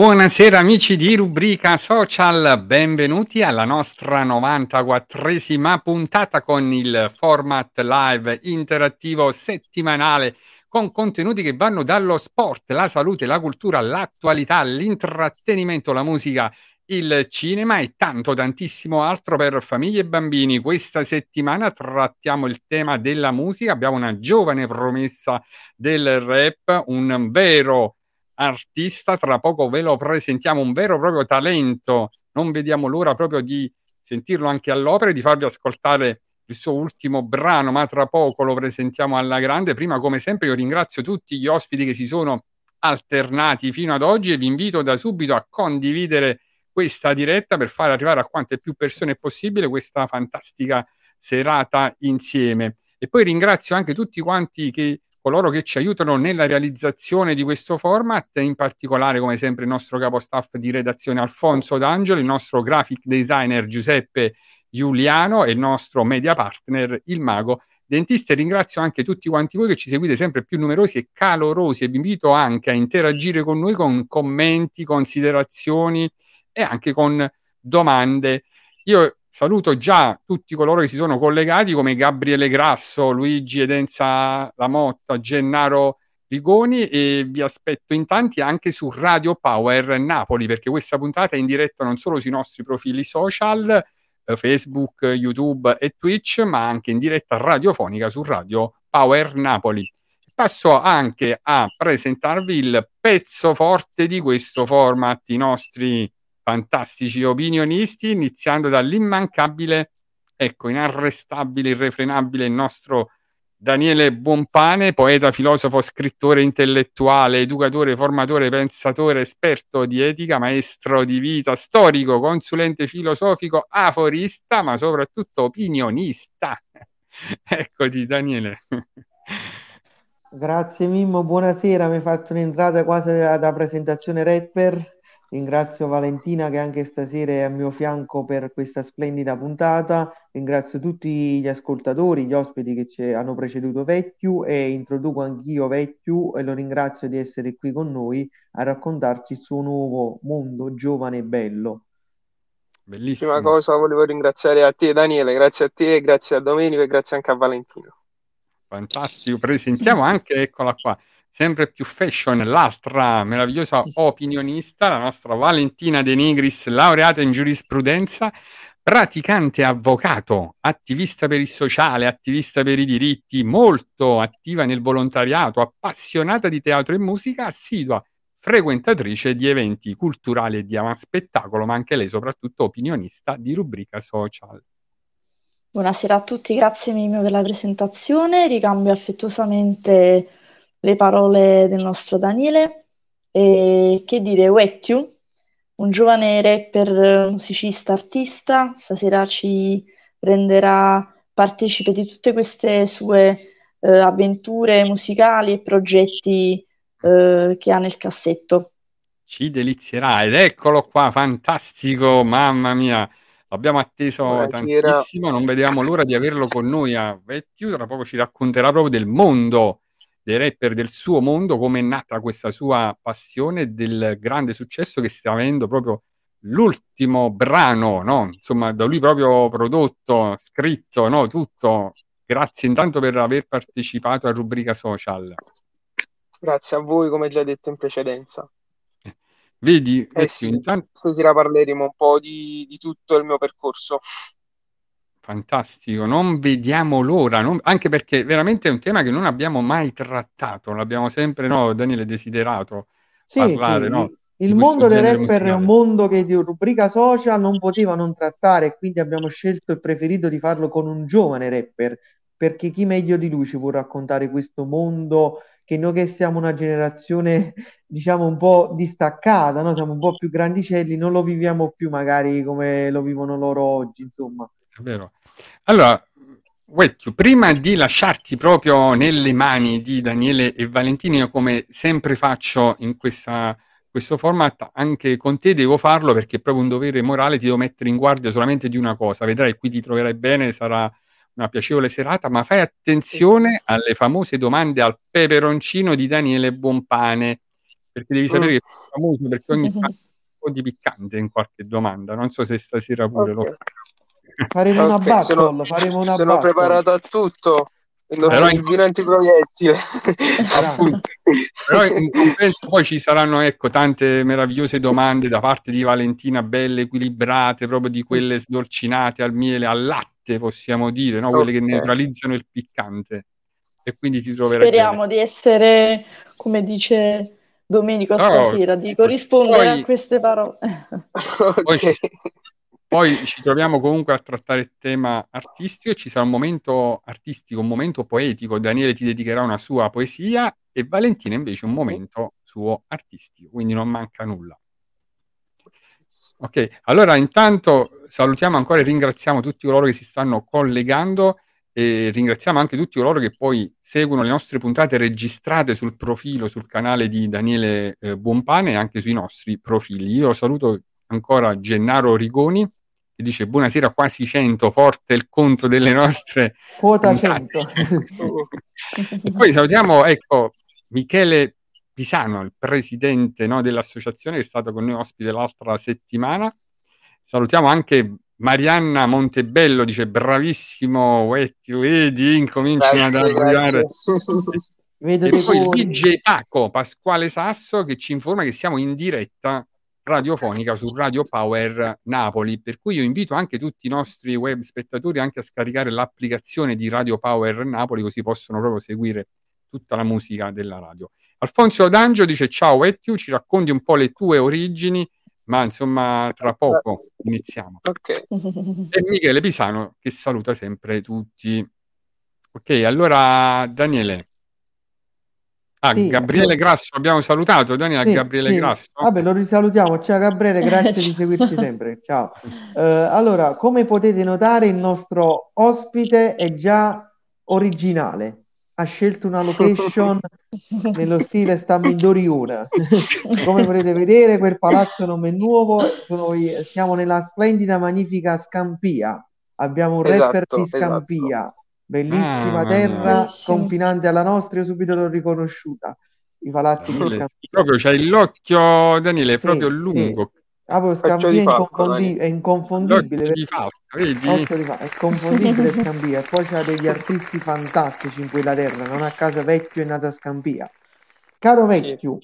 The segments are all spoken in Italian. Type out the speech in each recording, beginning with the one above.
Buonasera amici di Rubrica Social, benvenuti alla nostra 94esima puntata con il format live interattivo settimanale con contenuti che vanno dallo sport, la salute, la cultura, l'attualità, l'intrattenimento, la musica, il cinema e tanto tantissimo altro per famiglie e bambini. Questa settimana trattiamo il tema della musica, abbiamo una giovane promessa del rap, un vero artista, tra poco ve lo presentiamo, un vero e proprio talento, non vediamo l'ora proprio di sentirlo anche all'opera e di farvi ascoltare il suo ultimo brano, ma tra poco lo presentiamo alla grande. Prima, come sempre, io ringrazio tutti gli ospiti che si sono alternati fino ad oggi e vi invito da subito a condividere questa diretta per far arrivare a quante più persone possibile questa fantastica serata insieme. E poi ringrazio anche tutti quanti che coloro che ci aiutano nella realizzazione di questo format, in particolare come sempre il nostro capo staff di redazione Alfonso D'Angelo, il nostro graphic designer Giuseppe Giuliano e il nostro media partner il mago dentista e ringrazio anche tutti quanti voi che ci seguite sempre più numerosi e calorosi e vi invito anche a interagire con noi con commenti, considerazioni e anche con domande. Io saluto già tutti coloro che si sono collegati come Gabriele Grasso, Luigi Edenza Lamotta, Gennaro Rigoni e vi aspetto in tanti anche su Radio Power Napoli perché questa puntata è in diretta non solo sui nostri profili social, eh, Facebook, YouTube e Twitch, ma anche in diretta radiofonica su Radio Power Napoli. Passo anche a presentarvi il pezzo forte di questo format, i nostri fantastici opinionisti, iniziando dall'immancabile, ecco, inarrestabile, irrefrenabile, il nostro Daniele Buonpane, poeta, filosofo, scrittore intellettuale, educatore, formatore, pensatore, esperto di etica, maestro di vita, storico, consulente filosofico, aforista, ma soprattutto opinionista. Eccoti, Daniele. Grazie Mimmo, buonasera, mi hai fatto un'entrata quasi da, da presentazione rapper. Ringrazio Valentina che anche stasera è a mio fianco per questa splendida puntata. Ringrazio tutti gli ascoltatori, gli ospiti che ci hanno preceduto Vecchiu e introduco anch'io Vecchiu e lo ringrazio di essere qui con noi a raccontarci il suo nuovo mondo giovane e bello. Prima Bellissimo. cosa volevo ringraziare a te Daniele, grazie a te, grazie a Domenico e grazie anche a Valentino. Fantastico, presentiamo anche, eccola qua, sempre più fashion, l'altra meravigliosa opinionista, la nostra Valentina De Nigris, laureata in giurisprudenza, praticante avvocato, attivista per il sociale, attivista per i diritti, molto attiva nel volontariato, appassionata di teatro e musica, assidua frequentatrice di eventi culturali e di avanspettacolo, ma anche lei soprattutto opinionista di rubrica social. Buonasera a tutti, grazie Mimmo per la presentazione. Ricambio affettuosamente le parole del nostro Daniele. E che dire, Wettiu, un giovane rapper, musicista, artista, stasera ci renderà partecipe di tutte queste sue eh, avventure musicali e progetti eh, che ha nel cassetto. Ci delizierà ed eccolo qua, fantastico, mamma mia. L'abbiamo atteso Buonasera. tantissimo, non vedevamo l'ora di averlo con noi a Vecchio, tra poco ci racconterà proprio del mondo dei rapper, del suo mondo, come è nata questa sua passione, del grande successo che sta avendo proprio l'ultimo brano, no? Insomma, da lui proprio prodotto, scritto, no? Tutto. Grazie intanto per aver partecipato a rubrica social. Grazie a voi, come già detto in precedenza. Vedi, Eh Vecchio, sì, intanto stasera parleremo un po' di, di tutto il mio percorso. Fantastico, non vediamo l'ora, non- anche perché veramente è un tema che non abbiamo mai trattato, l'abbiamo sempre, no, Daniele, desiderato Sì, parlare, sì, no, il, mondo dei genere rapper è un musicale. mondo che di rubrica social non poteva non trattare, quindi abbiamo scelto e preferito di farlo con un giovane rapper, perché chi meglio di lui ci può raccontare questo mondo che noi che siamo una generazione, diciamo, un po' distaccata, no? Siamo un po' più grandicelli, non lo viviamo più magari come lo vivono loro oggi, insomma. È vero. Allora, Vecchio, prima di lasciarti proprio nelle mani di Daniele e Valentino, io come sempre faccio in questa- questo format, anche con te devo farlo perché è proprio un dovere morale, ti devo mettere in guardia solamente di una cosa. Vedrai, qui ti troverai bene, sarà una piacevole serata, ma fai attenzione alle famose domande al peperoncino di Daniele Buonpane, perché devi sapere Mm, che è famoso perché ogni tanto un po' di piccante in qualche domanda. Non so se stasera pure lo ok, Faremo una ok, sono, battle, faremo una sono battle. preparato a tutto. Però in, il antiproiettile. appunto, però in compenso poi ci saranno ecco, tante meravigliose domande da parte di Valentina, belle, equilibrate, proprio di quelle sdolcinate al miele, al latte, possiamo dire, no? quelle che neutralizzano il piccante. E quindi ti troverai bene. Speriamo di essere, come dice Domenico Oh, stasera, di corrispondere a poi, queste parole. poi ci, ok. Poi ci troviamo comunque a trattare il tema artistico e ci sarà un momento artistico, un momento poetico. Daniele ti dedicherà una sua poesia e Valentina invece un momento suo artistico, quindi non manca nulla. Ok, allora intanto salutiamo ancora e ringraziamo tutti coloro che si stanno collegando e ringraziamo anche tutti coloro che poi seguono le nostre puntate registrate sul profilo, sul canale di Daniele eh, Buonpane e anche sui nostri profili. Io saluto ancora Gennaro Rigoni che dice buonasera quasi 100, porta il conto delle nostre Quota puntate. 100. e poi salutiamo, ecco, Michele Pisano, il presidente no, dell'associazione che è stato con noi ospite l'altra settimana. Salutiamo anche Marianna Montebello, dice bravissimo, vedi, incominciano ad arrivare. Vedo E poi il. DJ Paco Pasquale Sasso che ci informa che siamo in diretta radiofonica su Radio Power Napoli, per cui io invito anche tutti i nostri web spettatori anche a scaricare l'applicazione di Radio Power Napoli, così possono proprio seguire tutta la musica della radio. Alfonso D'Angio dice ciao Ettiu, ci racconti un po' le tue origini, ma insomma tra poco iniziamo. Ok, E Michele Pisano che saluta sempre tutti. Ok, allora Daniele. Ah, Sì, Gabriele Grasso, abbiamo salutato. Daniele, Sì, Gabriele sì. Grasso. Vabbè, lo risalutiamo. Ciao Gabriele, grazie di seguirci sempre. Ciao. Eh, allora, come potete notare, il nostro ospite è già originale. ha scelto una location nello stile sta Midori Una. Come potete vedere, quel palazzo non è nuovo, sono- siamo nella splendida, magnifica Scampia. Abbiamo un rapper Esatto, di esatto. Bellissima Mamma terra, Bellissimo. confinante alla nostra, io subito l'ho riconosciuta. I palazzi Daniele, proprio c'hai l'occhio, Daniele, è Sì, proprio sì. lungo. Ah, poi di è, falco, inconfondi- è inconfondibile. L'occhio di vedi? Di fa- è confondibile Scampia. Poi c'ha degli artisti fantastici in quella terra. Non a caso Vecchio è nato a Scampia. Caro Sì, Vecchio,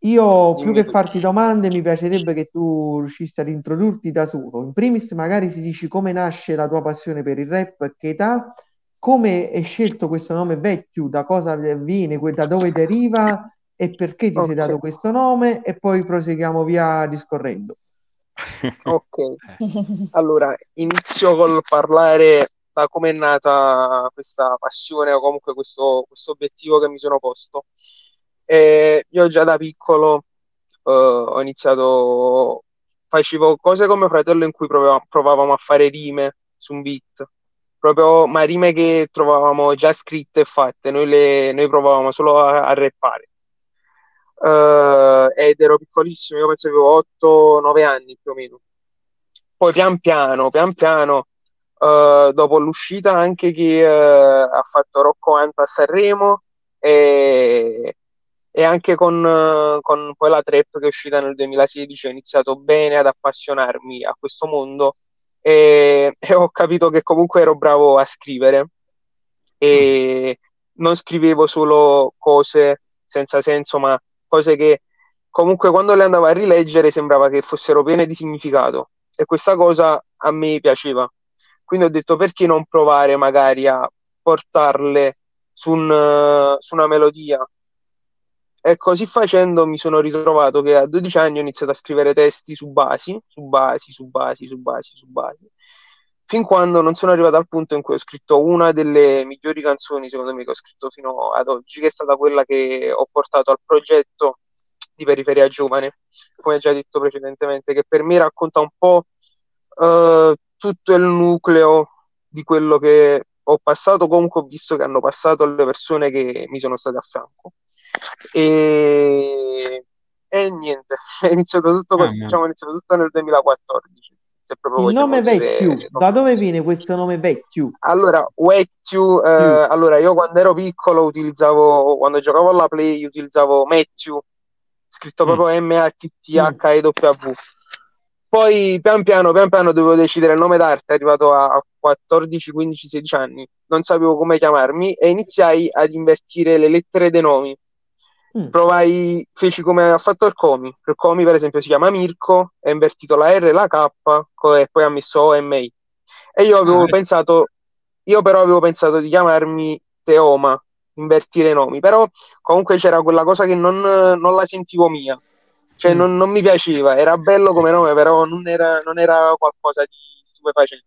io più che farti domande, mi piacerebbe che tu riuscissi ad introdurti da solo. In primis, magari ci dici come nasce la tua passione per il rap, che età, come hai scelto questo nome Vecchio, da cosa viene, da dove deriva e perché ti sei dato questo nome, e poi proseguiamo via discorrendo. ok. Allora, inizio col parlare da come è nata questa passione o comunque questo, questo obiettivo che mi sono posto. Eh, io già da piccolo eh, ho iniziato, facevo cose con mio fratello in cui provava- provavamo a fare rime su un beat, proprio, ma rime che trovavamo già scritte e fatte, noi, le, noi provavamo solo a, a rappare. Eh, ed ero piccolissimo, io penso che avevo 8-9 anni più o meno. Poi pian piano, pian piano, eh, dopo l'uscita anche che eh, ha fatto Rocco Anta a Sanremo e, e anche con, con poi la trap che è uscita nel 2016 ho iniziato bene ad appassionarmi a questo mondo e, e ho capito che comunque ero bravo a scrivere e non scrivevo solo cose senza senso, ma cose che comunque quando le andavo a rileggere sembrava che fossero piene di significato e questa cosa a me piaceva. Quindi ho detto perché non provare magari a portarle su, un- su una melodia. E così facendo mi sono ritrovato che a 12 anni ho iniziato a scrivere testi su basi, su basi, su basi, su basi, su basi, fin quando non sono arrivato al punto in cui ho scritto una delle migliori canzoni, secondo me, che ho scritto fino ad oggi, che è stata quella che ho portato al progetto di Periferia Giovane, come già detto precedentemente, che per me racconta un po' eh, tutto il nucleo di quello che ho passato, comunque ho visto che hanno passato le persone che mi sono state a fianco. E, e niente, è iniziato tutto così, Mamma. diciamo, è iniziato tutto nel 2014, se proprio Il nome dire Vecchio, da dove viene questo nome Vecchio? allora, Wettiu, eh, allora io quando ero piccolo utilizzavo, quando giocavo alla Play utilizzavo Matthew, scritto Mm. proprio M-A-T-T-H-E-W. Poi pian piano, pian piano dovevo decidere il nome d'arte, arrivato a 14, 15, 16 anni, non sapevo come chiamarmi e iniziai ad invertire le lettere dei nomi. Mm. Provai, feci come ha fatto il Comi. Il Comi, per esempio, si chiama Mirko, ha invertito la R e la K e poi ha messo OMI. E io avevo Ah, ecco. pensato, io però avevo pensato di chiamarmi Teoma, invertire i nomi, però comunque c'era quella cosa che non, non la sentivo mia, cioè Mm. non, non mi piaceva, era bello come nome, però non era, non era qualcosa di stupefacente.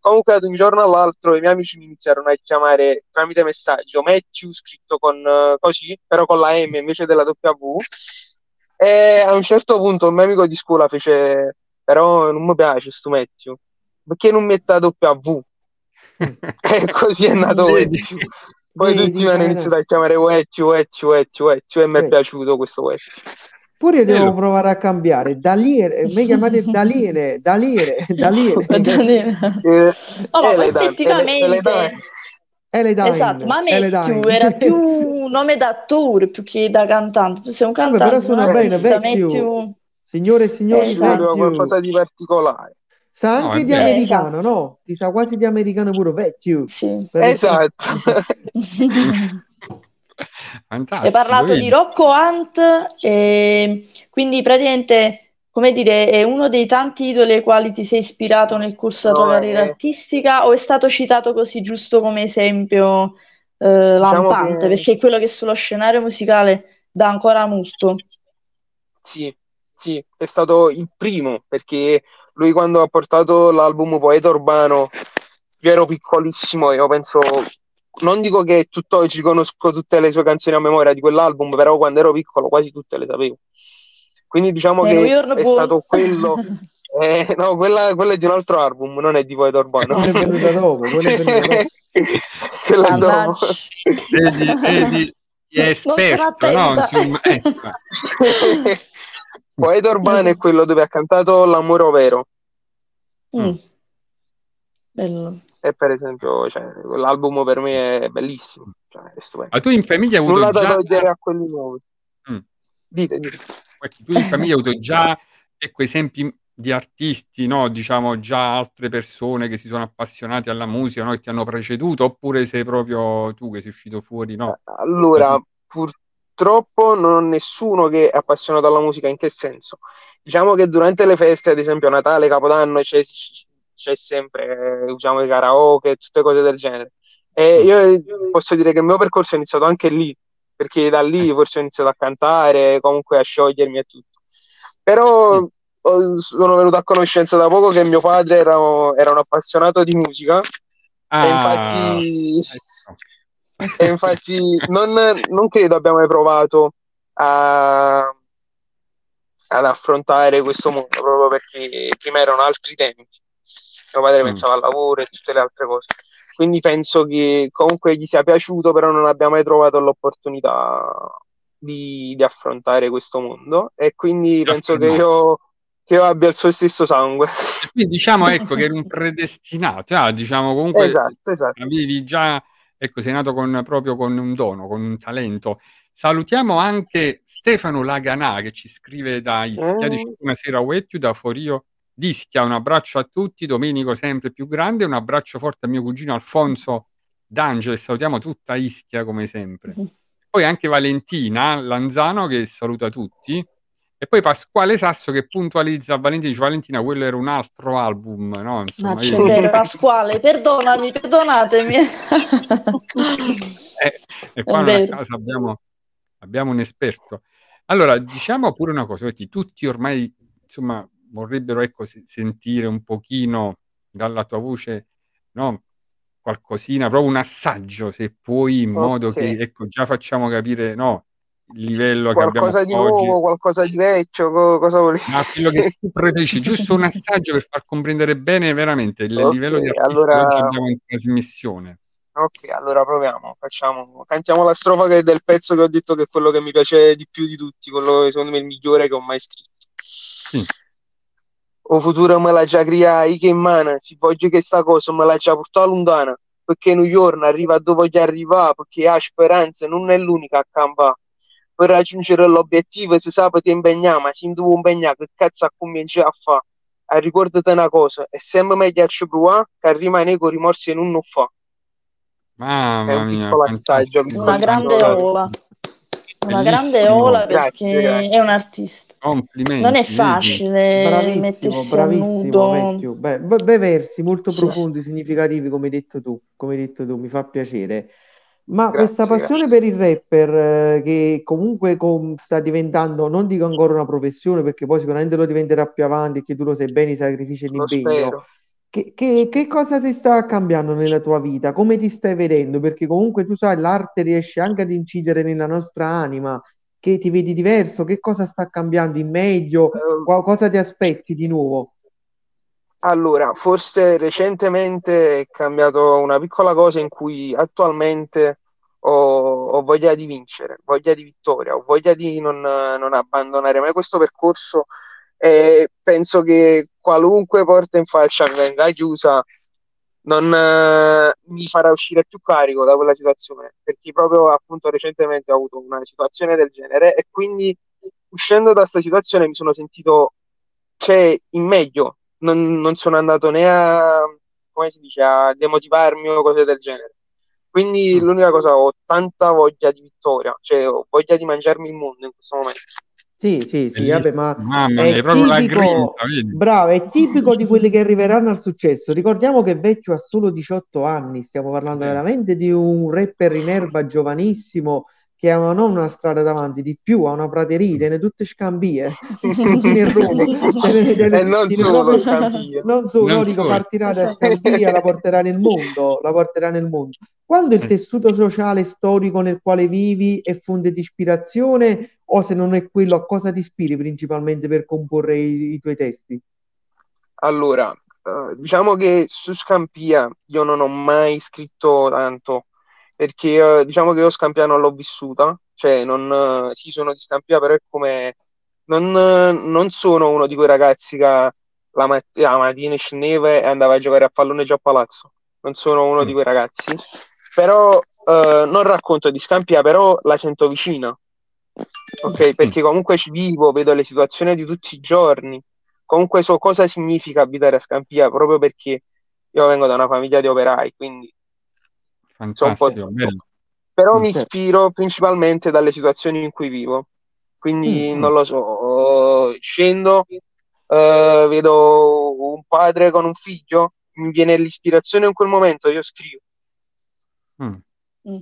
Comunque ad un giorno all'altro i miei amici mi iniziarono a chiamare tramite messaggio Matthew scritto con eh, così, però con la M invece della W. E a un certo punto un mio amico di scuola fece, però non mi piace sto Matthew, perché non metta W? E così è nato? Matthew. Poi tutti mi hanno eh, iniziato a chiamare Matthew, Matthew, Matthew, Matthew e mi è piaciuto questo Matthew. Pure io devo provare a cambiare. Chiamate. Daniele. Eh, No, ma eh, poi le dan- eh, le- eh, effettivamente, Eledine, esatto, ma. Matthew era più un nome d'attore più che da cantante. Tu sei un Vabbè, cantante, però suona bene. Matthew. Signore e signori, Esatto. qualcosa di particolare. Sa No, anche è di americano, Esatto. no? Ti sa quasi di americano pure Vecchio. Sì. Per Esatto. Fantastico. Hai parlato vedi? di Rocco Hunt, e quindi praticamente, come dire, è uno dei tanti idoli ai quali ti sei ispirato nel corso della tua No, carriera eh. artistica o è stato citato così giusto come esempio eh, Diciamo lampante? che- Perché è quello che sullo scenario musicale dà ancora molto. Sì, sì, è stato il primo perché lui quando ha portato l'album Poeta Urbano, io ero piccolissimo e io penso, non dico che tutt'oggi conosco tutte le sue canzoni a memoria di quell'album, però quando ero piccolo quasi tutte le sapevo. Quindi diciamo Eh, che è Boy. stato quello, Eh, no, quella, quella è di un altro album, non è di Poeta Urbano. Quella è venuta dopo, quella è venuta dopo. Quella è dopo. Mannaggia. Vedi, vedi, è esperto, no? Insomma, ecco. Poeta Urbano è quello dove ha cantato L'amore vero. Mm. Bello. E per esempio, cioè, quell'album per me è bellissimo. Cioè, è stupendo. Ma tu in famiglia hai avuto già... togliere a quelli nuovi. Mm. Dite, dite. Tu in famiglia hai avuto già ecco, esempi di artisti, no? Diciamo già altre persone che si sono appassionati alla musica, no? Che ti hanno preceduto, oppure sei proprio tu che sei uscito fuori, no? Allora, purtroppo non ho nessuno che è appassionato alla musica. In che senso? Diciamo che durante le feste, ad esempio Natale, Capodanno, c'è, c'è sempre, eh, diciamo, i karaoke, tutte cose del genere. E io posso dire che il mio percorso è iniziato anche lì, perché da lì forse ho iniziato a cantare, comunque a sciogliermi e tutto. Però ho- sono venuto a conoscenza da poco che mio padre era, era un appassionato di musica e Ah, infatti, ecco. e infatti non, non credo abbia mai provato a- ad affrontare questo mondo proprio perché prima erano altri tempi. Mio padre Mm. pensava al lavoro e tutte le altre cose. Quindi penso che comunque gli sia piaciuto, però non abbia mai trovato l'opportunità di, di affrontare questo mondo. E quindi Di penso che io, che io abbia il suo stesso sangue. Quindi diciamo ecco che eri un predestinato, ah, diciamo comunque Esatto, esatto. avevi già, ecco, sei nato con, proprio con un dono, con un talento. Salutiamo anche Stefano Laganà che ci scrive da Ischia, dice Eh. buonasera Wettiu da Forio d'Ischia, un abbraccio a tutti, Domenico sempre più grande, un abbraccio forte a mio cugino Alfonso D'Angelo, e salutiamo tutta Ischia come sempre. Poi anche Valentina Lanzano che saluta tutti. E poi Pasquale Sasso che puntualizza Valentina, dice Valentina, quello era un altro album, no? Ma Insomma, c'è io- vero, Pasquale, perdonami, perdonatemi. Eh, e qua a casa abbiamo, abbiamo un esperto. Allora, diciamo pure una cosa, vedi, tutti ormai, insomma, vorrebbero, ecco, se- sentire un pochino dalla tua voce, no? Qualcosina, proprio un assaggio, se puoi, in modo Ok. che, ecco, già facciamo capire, no? Il livello che abbiamo Qualcosa di oggi. nuovo, qualcosa di vecchio, co- cosa volevi? Ma quello che tu preferisci, giusto un assaggio per far comprendere bene veramente il Ok, livello di artista che allora- oggi abbiamo in trasmissione. Ok, allora proviamo, facciamo, cantiamo la strofa che è del pezzo che ho detto che è quello che mi piace di più di tutti, quello che secondo me è il migliore che ho mai scritto. Sì. O futuro me l'ha già creato, che in mano, si voglio che sta cosa me l'ha già portata lontana, perché New York arriva dove voglio arrivare, perché ha speranza, non è l'unica a campare. Per raggiungere l'obiettivo si sa ti impegnare, ma se non impegnare, che cazzo a cominciare a fare? E ricordati una cosa, è sempre meglio ci provare che rimane con rimorsi e non lo fa. È Mamma un mia, piccolo assaggio. Una grande ola, una grande ola perché Grazie, grazie. è un artista. Complimenti. Non è facile Bravissimo, mettersi a bravissimo, nudo. Beh, be- bei versi molto Sì. profondi, significativi, come hai detto tu, come hai detto tu, mi fa piacere. Ma Grazie, questa passione grazie. per il rapper, eh, che comunque com- sta diventando, non dico ancora una professione, perché poi sicuramente lo diventerà più avanti, che tu lo sai bene, i sacrifici e l'impegno. spero. Che, che- che cosa ti sta cambiando nella tua vita? Come ti stai vedendo? Perché comunque tu sai, l'arte riesce anche ad incidere nella nostra anima, che ti vedi diverso, che cosa sta cambiando in meglio? Eh, Qua- cosa ti aspetti di nuovo? Allora, forse recentemente è cambiato una piccola cosa in cui attualmente ho, ho voglia di vincere, voglia di vittoria, ho voglia di non, non abbandonare mai questo percorso e penso che qualunque porta in faccia venga chiusa non eh, mi farà uscire più carico da quella situazione, perché proprio appunto recentemente ho avuto una situazione del genere e quindi uscendo da questa situazione mi sono sentito, cioè, in meglio, non, non sono andato né a, come si dice, a demotivarmi o cose del genere. Quindi Mm. l'unica cosa, ho tanta voglia di vittoria, cioè ho voglia di mangiarmi il mondo in questo momento. Sì, sì, sì, vabbè, ma Mamma è è proprio la tipico, grinta, vedi? bravo, è tipico di quelli che arriveranno al successo. Ricordiamo che Vecchio ha solo 18 anni, stiamo parlando veramente di un rapper in erba giovanissimo che ha non una strada davanti, di più, ha una prateria, tiene tutte scambie, tutti in Roma, E non solo Scampia. non solo, Non dico, solo. partirà da Scampia, la porterà nel mondo, la porterà nel mondo. Quando il Eh. tessuto sociale storico nel quale vivi è fonte di ispirazione o se non è quello, a cosa ti ispiri principalmente per comporre i, i tuoi testi? Allora, eh, diciamo che su Scampia io non ho mai scritto tanto, perché eh, diciamo che io Scampia non l'ho vissuta, cioè non, eh, sì, sono di Scampia, però è come non, eh, non sono uno di quei ragazzi che la, mat- la mattina scendeva e andava a giocare a pallone già a palazzo. Non sono uno di quei ragazzi, però eh, non racconto di Scampia, però la sento vicina, ok? Perché comunque ci vivo, vedo le situazioni di tutti i giorni. Comunque so cosa significa abitare a Scampia, proprio perché io vengo da una famiglia di operai, quindi Fantastico. Però Mm. mi ispiro principalmente dalle situazioni in cui vivo. Quindi Mm. non lo so, scendo, eh, vedo un padre con un figlio, mi viene l'ispirazione in quel momento, io scrivo. Mm.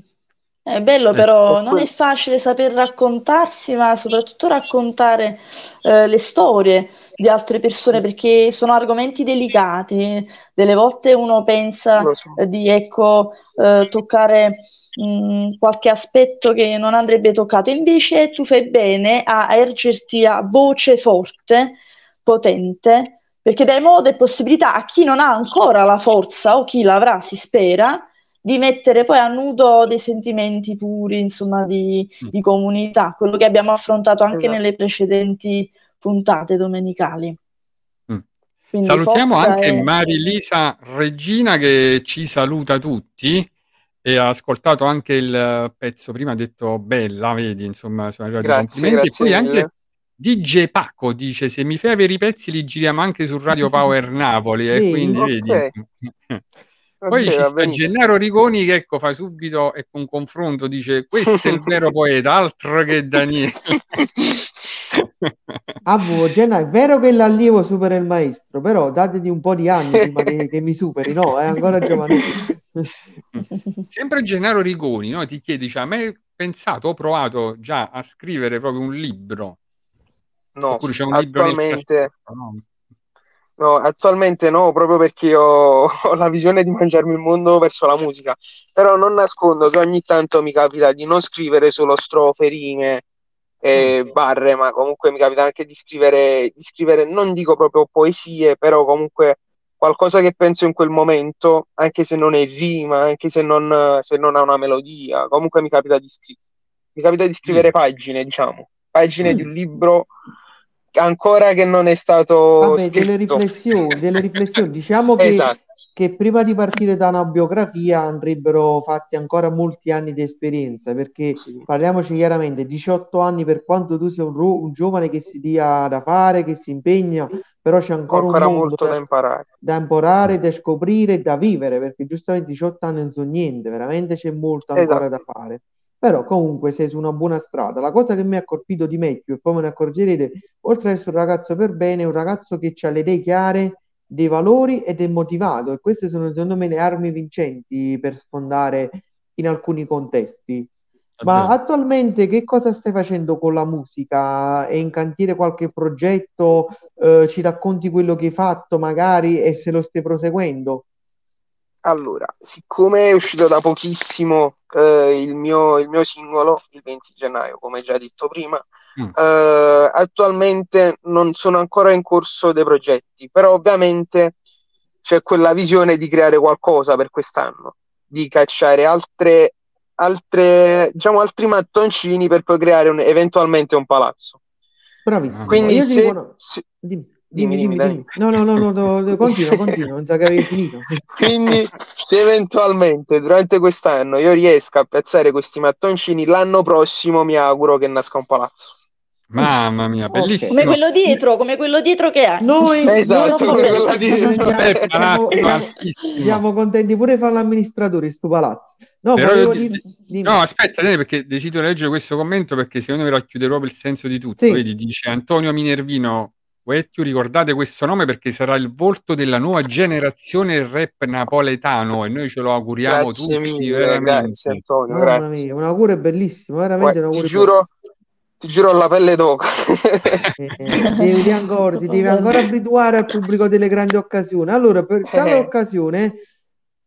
Mm. È bello Eh, però, E non è facile saper raccontarsi, ma soprattutto raccontare eh, le storie di altre persone perché sono argomenti delicati. Delle volte uno pensa eh, di, ecco, eh, toccare mh, qualche aspetto che non andrebbe toccato. Invece tu fai bene a ergerti a voce forte, potente, perché dai modo e possibilità a chi non ha ancora la forza o chi l'avrà, si spera di mettere poi a nudo dei sentimenti puri, insomma, di, di comunità, quello che abbiamo affrontato anche Esatto. nelle precedenti puntate domenicali. Mm. Quindi Salutiamo anche e- Marilisa Regina che ci saluta tutti e ha ascoltato anche il pezzo prima, ha detto bella, vedi, insomma, sono arrivati i Grazie, complimenti. E poi anche mille. DJ Pacco dice se mi fai avere i pezzi li giriamo anche su Radio Power Napoli e Sì. quindi vedi, Ok, insomma. Poi ok, ci sta benissimo. Gennaro Rigoni che ecco fa subito ecco, un confronto, dice questo è il vero poeta, altro che Daniele. Ah, boh, Genna, è vero che l'allievo supera il maestro, però dategli un po' di anni prima che, che mi superi, no? È ancora giovane. Sempre Gennaro Rigoni no? ti chiede, dice, a me pensato, ho provato già a scrivere proprio un libro, No, oppure c'è un libro nel attualmente, cassetto, no? No, attualmente no, proprio perché ho, ho la visione di mangiarmi il mondo verso la musica. Però non nascondo che ogni tanto mi capita di non scrivere solo strofe, rime e barre, ma comunque mi capita anche di scrivere, di scrivere, non dico proprio poesie, però comunque qualcosa che penso in quel momento, anche se non è rima, anche se non, se non ha una melodia, comunque mi capita di scrivere. Mi capita di scrivere pagine, diciamo, pagine di un libro ancora che non è stato Vabbè, delle riflessioni, delle riflessioni. Diciamo che, Esatto. che prima di partire da una biografia andrebbero fatti ancora molti anni di esperienza, perché parliamoci chiaramente, 18 anni per quanto tu sia un, ro- un giovane che si dia da fare, che si impegna, però c'è ancora ancora molto da, da imparare. da imparare, da scoprire, da vivere, perché giustamente 18 anni non sono niente, veramente c'è molto ancora da Esatto. fare. Però comunque sei su una buona strada. La cosa che mi ha colpito di Matthew, e poi me ne accorgerete, oltre ad essere un ragazzo per bene, è un ragazzo che ha le idee chiare, dei valori ed è motivato. E queste sono secondo me le armi vincenti per sfondare in alcuni contesti. Ma attualmente che cosa stai facendo con la musica? È in cantiere qualche progetto? Eh, ci racconti quello che hai fatto magari e se lo stai proseguendo? Allora, siccome è uscito da pochissimo eh, il mio, il mio singolo, il 20 gennaio, come già detto prima, Mm. eh, attualmente non sono ancora in corso dei progetti, però ovviamente c'è quella visione di creare qualcosa per quest'anno, di cacciare altre, altre, diciamo, altri mattoncini per poi creare un- eventualmente un palazzo. Bravissimo. Quindi se, dico se- Dimmi, dimmi, dimmi. No, no, no, no, no, no, continua, continua, non sa che avevi finito. Quindi, se eventualmente durante quest'anno io riesco a piazzare questi mattoncini, l'anno prossimo mi auguro che nasca un palazzo. Mamma mia, Ok. Come bellissimo. quello dietro, come quello dietro che hai. Noi, Esatto, noi come siamo, quella di- siamo, Eh, palazzo siamo- contenti pure di fare l'amministratore in sto palazzo. No, Però volevo io- dire, dimmi. No, aspetta, Daniele, perché desidero leggere questo commento perché secondo me racchiude proprio il senso di tutto. Sì. Vedi, dice Antonio Minervino, Wettiu, ricordate questo nome perché sarà il volto della nuova generazione del rap napoletano e noi ce lo auguriamo Grazie tutti, mille, veramente. grazie Antonio, Mamma grazie. mia, un augurio bellissimo, veramente un Guarda, ti augurio giuro, ti giuro la pelle d'oca. Eh, devi, devi ancora, ti devi ancora abituare al pubblico delle grandi occasioni. Allora, per tale Eh. occasione,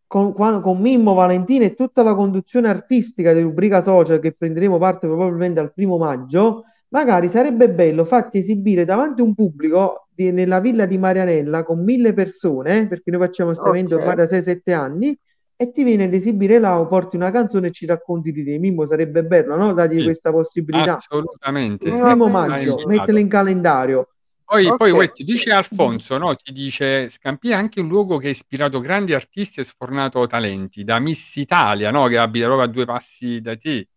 con, con Mimmo, Valentina e tutta la conduzione artistica di Rubrica Social che prenderemo parte probabilmente al primo maggio, magari sarebbe bello farti esibire davanti a un pubblico di- nella villa di Marianella con mille persone, eh, perché noi facciamo questo evento Ok. ormai da 6-7 anni, e ti viene ad esibire là o porti una canzone e ci racconti di te. Mimmo sarebbe bello, no? Dargli Sì, questa possibilità. assolutamente. Primo maggio, mettelo in calendario. Poi, poi Ok. uè, ti dice Alfonso, no? Ti dice Scampia è anche un luogo che ha ispirato grandi artisti e sfornato talenti, da Miss Italia, no? Che abita proprio a due passi da te,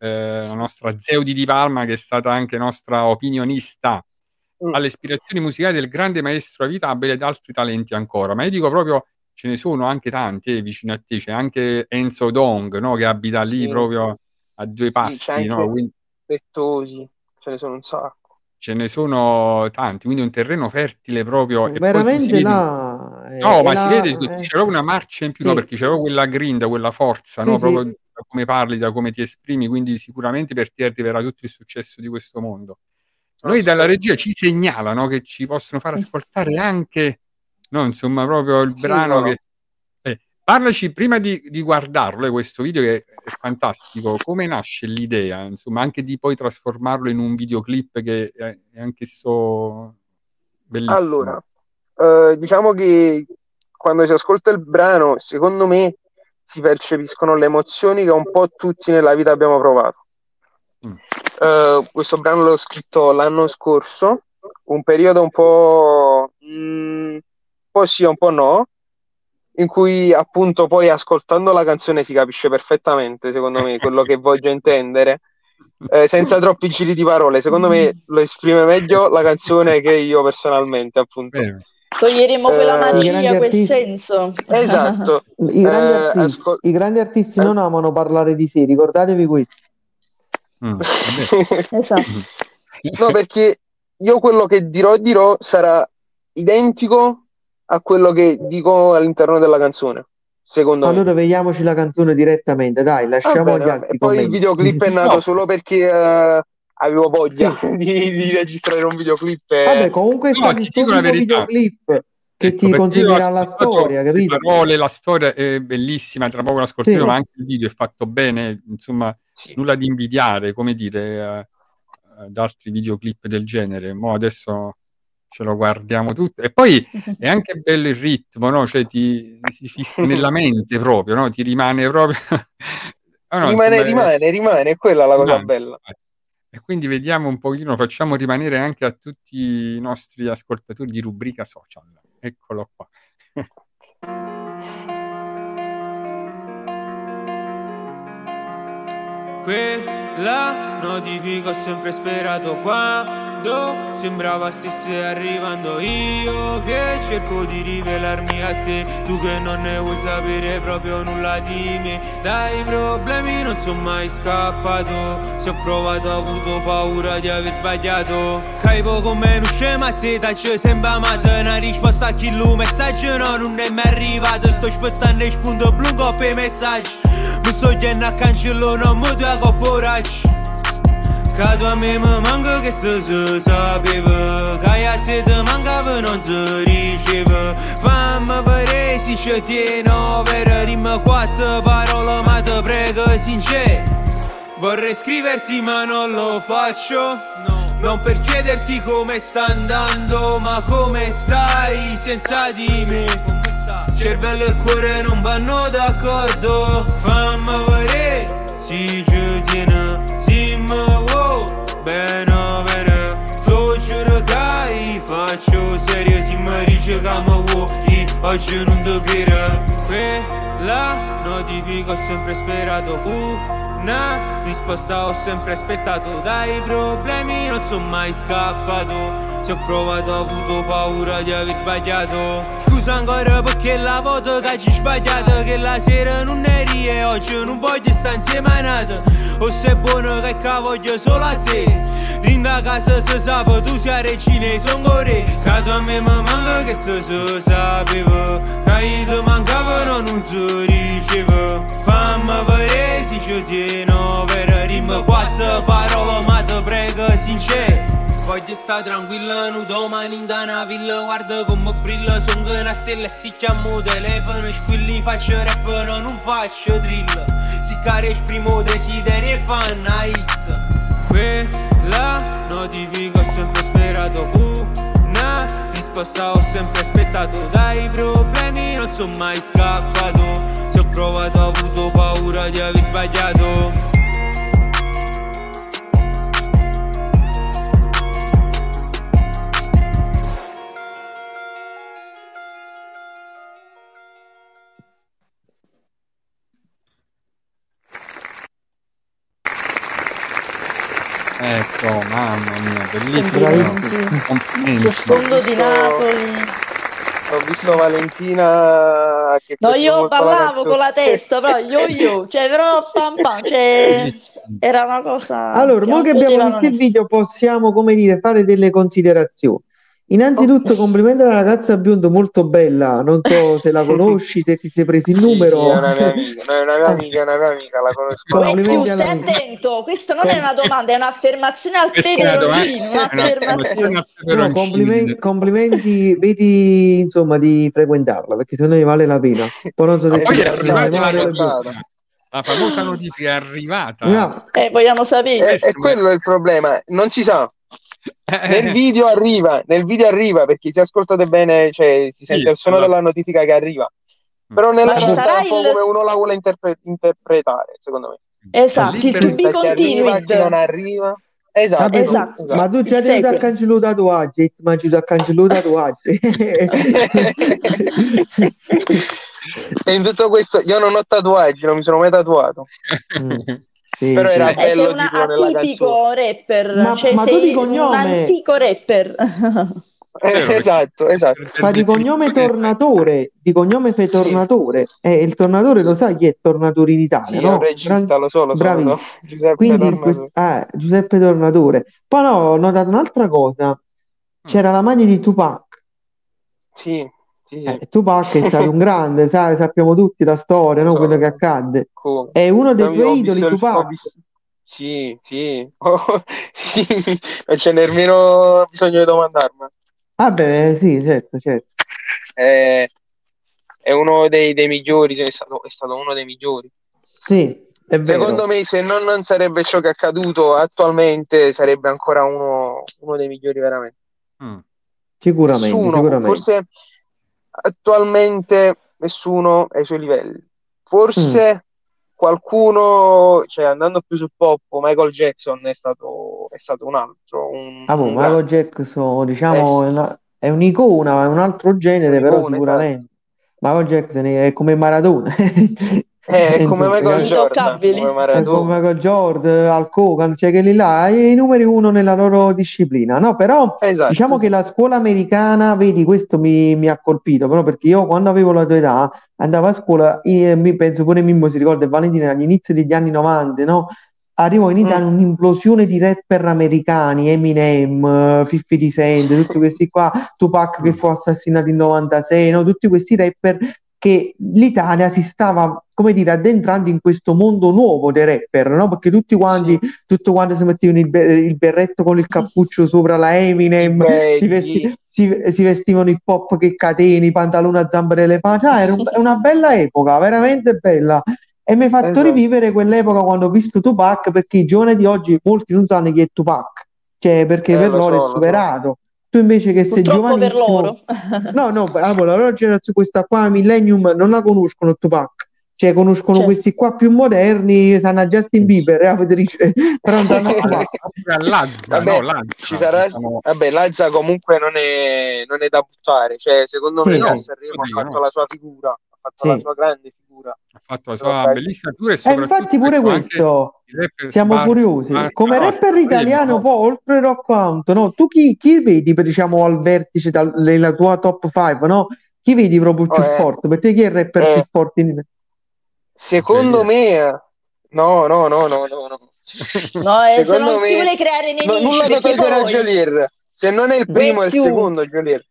eh, la nostra Zeudi di Palma, che è stata anche nostra opinionista, Mm. alle ispirazioni musicali del grande maestro Avitabile ed altri talenti ancora. Ma io dico proprio, ce ne sono anche tanti eh, vicino a te, c'è anche Enzo Dong, no? Che abita lì Sì. proprio a due Sì, passi, c'è no? Quindi Bettosi, ce ne sono un sacco. ce ne sono tanti, quindi è un terreno fertile proprio. E si Veramente vede là No, ma si la- vede che eh, c'è proprio una marcia in più, no? sì, Perché c'è proprio quella grinta, quella forza, sì, no? sì. Proprio da come parli, da come ti esprimi, quindi sicuramente per te arriverà tutto il successo di questo mondo. Noi dalla regia ci segnalano che ci possono far ascoltare anche, no, insomma, proprio il brano Singolo. che... eh, parlaci prima di, di guardarlo, eh, questo video che è fantastico, come nasce l'idea, insomma, anche di poi trasformarlo in un videoclip che è, è anch'esso bellissimo. Allora, eh, diciamo che quando si ascolta il brano, secondo me si percepiscono le emozioni che un po' tutti nella vita abbiamo provato. Mm. Eh, questo brano l'ho scritto l'anno scorso, un periodo un po', mm, un po' sì, un po' no, in cui appunto poi ascoltando la canzone si capisce perfettamente, secondo me, quello che voglio intendere, eh, senza troppi giri di parole. Secondo me lo esprime meglio la canzone che io personalmente, appunto. Bene. Toglieremo quella Eh, grandi magia, quel artisti- senso. Esatto. I grandi Eh, artisti, ascol- i grandi artisti as- non amano parlare di sé, ricordatevi questo. Mm. Esatto. No, perché io quello che dirò e dirò sarà identico a quello che dico all'interno della canzone, secondo me. Allora vediamoci la canzone direttamente, dai, lasciamo bene, gli altri. Poi il videoclip è nato No. solo perché eh, avevo voglia di, di registrare un videoclip. e- Vabbè, comunque è No, stato ti dico verità. videoclip che Ecco, ti consegnerà la storia, capito? parole, la storia è bellissima, tra poco l'ascolteremo, Sì. ma anche il video è fatto bene, insomma, Sì. nulla di invidiare, come dire, eh, ad altri videoclip del genere. Mo adesso ce lo guardiamo tutto. E poi è anche bello il ritmo, no? Cioè ti, si fischia nella mente proprio, no? Ti rimane proprio... Ah, no, rimane, insomma, è- rimane, rimane, è quella la cosa rimane. bella. E quindi vediamo un pochino, facciamo rimanere anche a tutti i nostri ascoltatori di rubrica social. Eccolo qua. Quella notifica ho sempre sperato quando sembrava stesse arrivando. Io che cerco di rivelarmi a te tu che non ne vuoi sapere proprio nulla di me. Dai problemi non sono mai scappato se ho provato ho avuto paura di aver sbagliato. Caivo come un scemo a te taccio sembra amata una risposta a chi lo messaggio no non è mai arrivato. Sto aspettando il spunto blu per messaggi mi sto chiedendo a cancello non mi dà corporacci Cado a me mi manca che sto si sapeva Che a te ti mancava non si tieno Per rimma quattro parole ma ti prego sincero Vorrei scriverti ma non lo faccio. Non per chiederti come sta andando Ma come stai senza di me Cervello e cuore non vanno d'accordo. Fammi vedere si tiene Si mi vuoi bene avere Tu giuro che faccio serio Si mi dice che mi vuoi Oggi non ti credo. Quella notifica ho sempre sperato Una risposta ho sempre aspettato. Dai problemi non sono mai scappato. Se ho provato ho avuto paura di aver sbagliato. Scusa ancora perché la volta che hai sbagliato Che la sera non eri e oggi non voglio stare insieme a nata O sei buono che voglio solo a te Rinda a casa se sape tu sei regina e son gore Cato a me mi manca che se si sapeva Che ti mancavano non si riceve Fammi vedere se ci tieno Per rimma quattro parole ma ti prego sincero Voglio stare tranquilla, non domani in da una villa Guarda come brilla, sono che una stella e si chiamo telefono Squilli faccio rap, no, non faccio drill Si care esprimo desiderio e fa una hit La notifica ho sempre sperato. Una risposta ho sempre aspettato. Dai problemi non sono mai scappato. Se ho provato ho avuto paura di aver sbagliato mamma mia, bellissimo. Complimenti. Sfondo di Napoli. Ho visto Valentina che No, io molto la con la testa, però yo yo, cioè però pam pam, cioè era una cosa Allora, che mo che abbiamo visto il video, possiamo, come dire, fare delle considerazioni. Innanzitutto, complimenti alla ragazza biondo, molto bella. Non so se la conosci, se ti sei preso il Sì, numero. sì, è una mia amica, no, è una mia amica, è una mia amica, la conosco. Complimenti stai attento, questa non è una domanda, è un'affermazione al peperoncino, un'affermazione. una No, complimenti, complimenti, vedi insomma di frequentarla perché se no ne vale la pena. Poi non so se ti la vale la notifica. La famosa notifica è arrivata. No, Eh, vogliamo sapere. E, e quello è il problema, non si sa. Eh, Nel video arriva, nel video arriva perché se ascoltate bene, cioè, si sente il suono la- della notifica che arriva. Però nella realtà è un po' il- come uno la vuole interpre- interpretare, secondo me. Esatto, il libero- to be Cioè, continued. non arriva. Esatto. Vabbè, tu- Esatto. ma tu già Il devi da cancellare tatuaggi, ma ci da cancellare tatuaggi. e in tutto questo io non ho tatuaggi, non mi sono mai tatuato. Mm, sì, Però sì. era Eh, sei bello nella atipico rapper, Ma- cioè ma sei di un cognome- antico rapper. Eh, esatto, esatto. Fa di cognome Tornatore, di cognome Sì. Tornatore, e il Tornatore lo sai chi è Tornatore in Italia, Sì, no? un regista, lo so, lo so. Bravissimo. Giuseppe Quindi Tornatore. quest- ah, Giuseppe Tornatore. Poi no, ho notato un'altra cosa, Mm. c'era la maglia di Tupac. Sì, sì, sì. Eh, Tupac è stato un grande, sai, sappiamo tutti la storia, no? So, Quello che so. accadde. Come? È uno dei tuoi idoli, Tupac. visto- Sì, sì, Oh, sì, non c'è nemmeno bisogno di domandarmi. Ah beh, sì, certo, certo. È, è uno dei, dei migliori, è stato, è stato uno dei migliori. Sì, è vero. Secondo me, se non, non sarebbe ciò che è accaduto attualmente, sarebbe ancora uno, uno dei migliori veramente. Mm. Sicuramente, Nessuno, sicuramente. forse attualmente nessuno ai suoi livelli. Forse Mm. qualcuno, cioè andando più sul pop, Michael Jackson è stato, è stato un altro, un, Ah, boh, un Michael grande. Jackson, diciamo, Eh, è una- è un'icona, è un altro genere, però Un'icona, sicuramente. Michael Jackson è come Maradona. Eh, è come Michael Jordan, come Maradona. Michael Jordan, Al Hogan, cioè quelli là, i numeri uno nella loro disciplina. No, però Esatto. diciamo che la scuola americana, vedi, questo mi, mi ha colpito, però perché io quando avevo la tua età andavo a scuola, e mi penso pure Mimmo si ricorda, e Valentina agli inizi degli anni 90, no? Arrivò in Italia Mm. un'implosione di rapper americani, Eminem, eh, 50 Cent, tutti questi qua, Tupac che fu assassinato in 96, no? Tutti questi rapper che l'Italia si stava, come dire, addentrando in questo mondo nuovo dei rapper, no? Perché tutti quanti, Sì. tutto quanto si mettevano il, be- il berretto con il cappuccio sopra la Eminem, I si, vesti- si- si vestivano hip hop che cateni, i pantaloni a zampe d'elefante, ah, era un- una bella epoca, veramente bella. E mi ha fatto Esatto. rivivere quell'epoca quando ho visto Tupac, perché i giovani di oggi molti non sanno chi è Tupac, cioè perché Eh, per lo loro so, è lo so. Tu invece che sei Purtroppo per giovanissimo, loro. No, no, allora, la generazione questa qua, Millennium, non la conoscono Tupac, cioè conoscono Certo. questi qua più moderni, sanno Justin Bieber, eh, Federice, però non sanno Lazza, Vabbè, no, Lazza, ci sarà, diciamo- vabbè, Lazza comunque non è, non è da buttare, cioè secondo Sì, me no, a Sanremo ha fatto no. la sua figura, ha fatto Sì. la sua grande figura. Ha fatto la sua bravi. bellissima figura e soprattutto infatti pure questo, siamo sbar- curiosi. sbar- Come no, rapper italiano, no. poi oltre Rock Hunt, no? Tu chi, chi vedi, per, diciamo, al vertice dal- nella tua top 5, no? Chi vedi proprio più Oh, eh. forte? Per te chi è il rapper Eh. più forte in Secondo me, no, no, no, no, no, no. No, eh, se non si me- vuole creare No, nemici, nulla da perché togliere a. Jolier. Se non è il primo, è il secondo Jolier.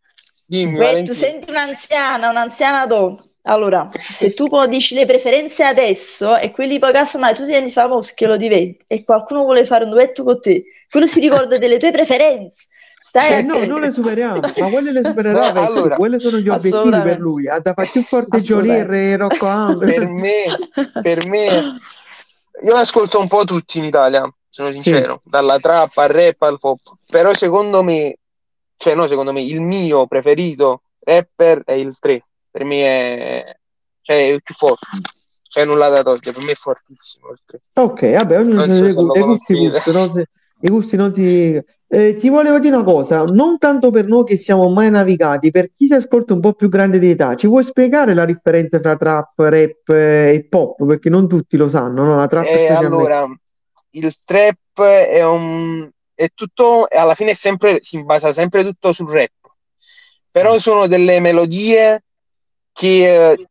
Dimmi, Beh, tu senti un'anziana, un'anziana donna. Allora, se tu poi dici le preferenze adesso e quelli poi casomai tu diventi famoso che lo diventi e qualcuno vuole fare un duetto con te, quello si ricorda delle tue preferenze. Stai Eh no, non le superiamo, ma quelle le supererà No, allora, quelle sono gli obiettivi per lui. Ha da fare più. Jolier e Rocco. Per me, per me, io ascolto un po' tutti in Italia, sono sincero, dalla trap al rap al pop. Però secondo me, cioè no, secondo me il mio preferito rapper è il 3. Per me è, cioè, è il più forte. C'è nulla da togliere, per me è fortissimo 3. Ok, vabbè, ognuno ha so i gusti, i gusti, no? Se- i gusti non si... Eh, ti volevo dire una cosa, non tanto per noi che siamo mai navigati, per chi si ascolta un po' più grande di età, ci vuoi spiegare la differenza tra trap, rap eh, e pop? Perché non tutti lo sanno, no? La trap E specialmente. allora, il trap è un... è tutto, alla fine è sempre, si basa sempre tutto sul rap. Però sono delle melodie che eh,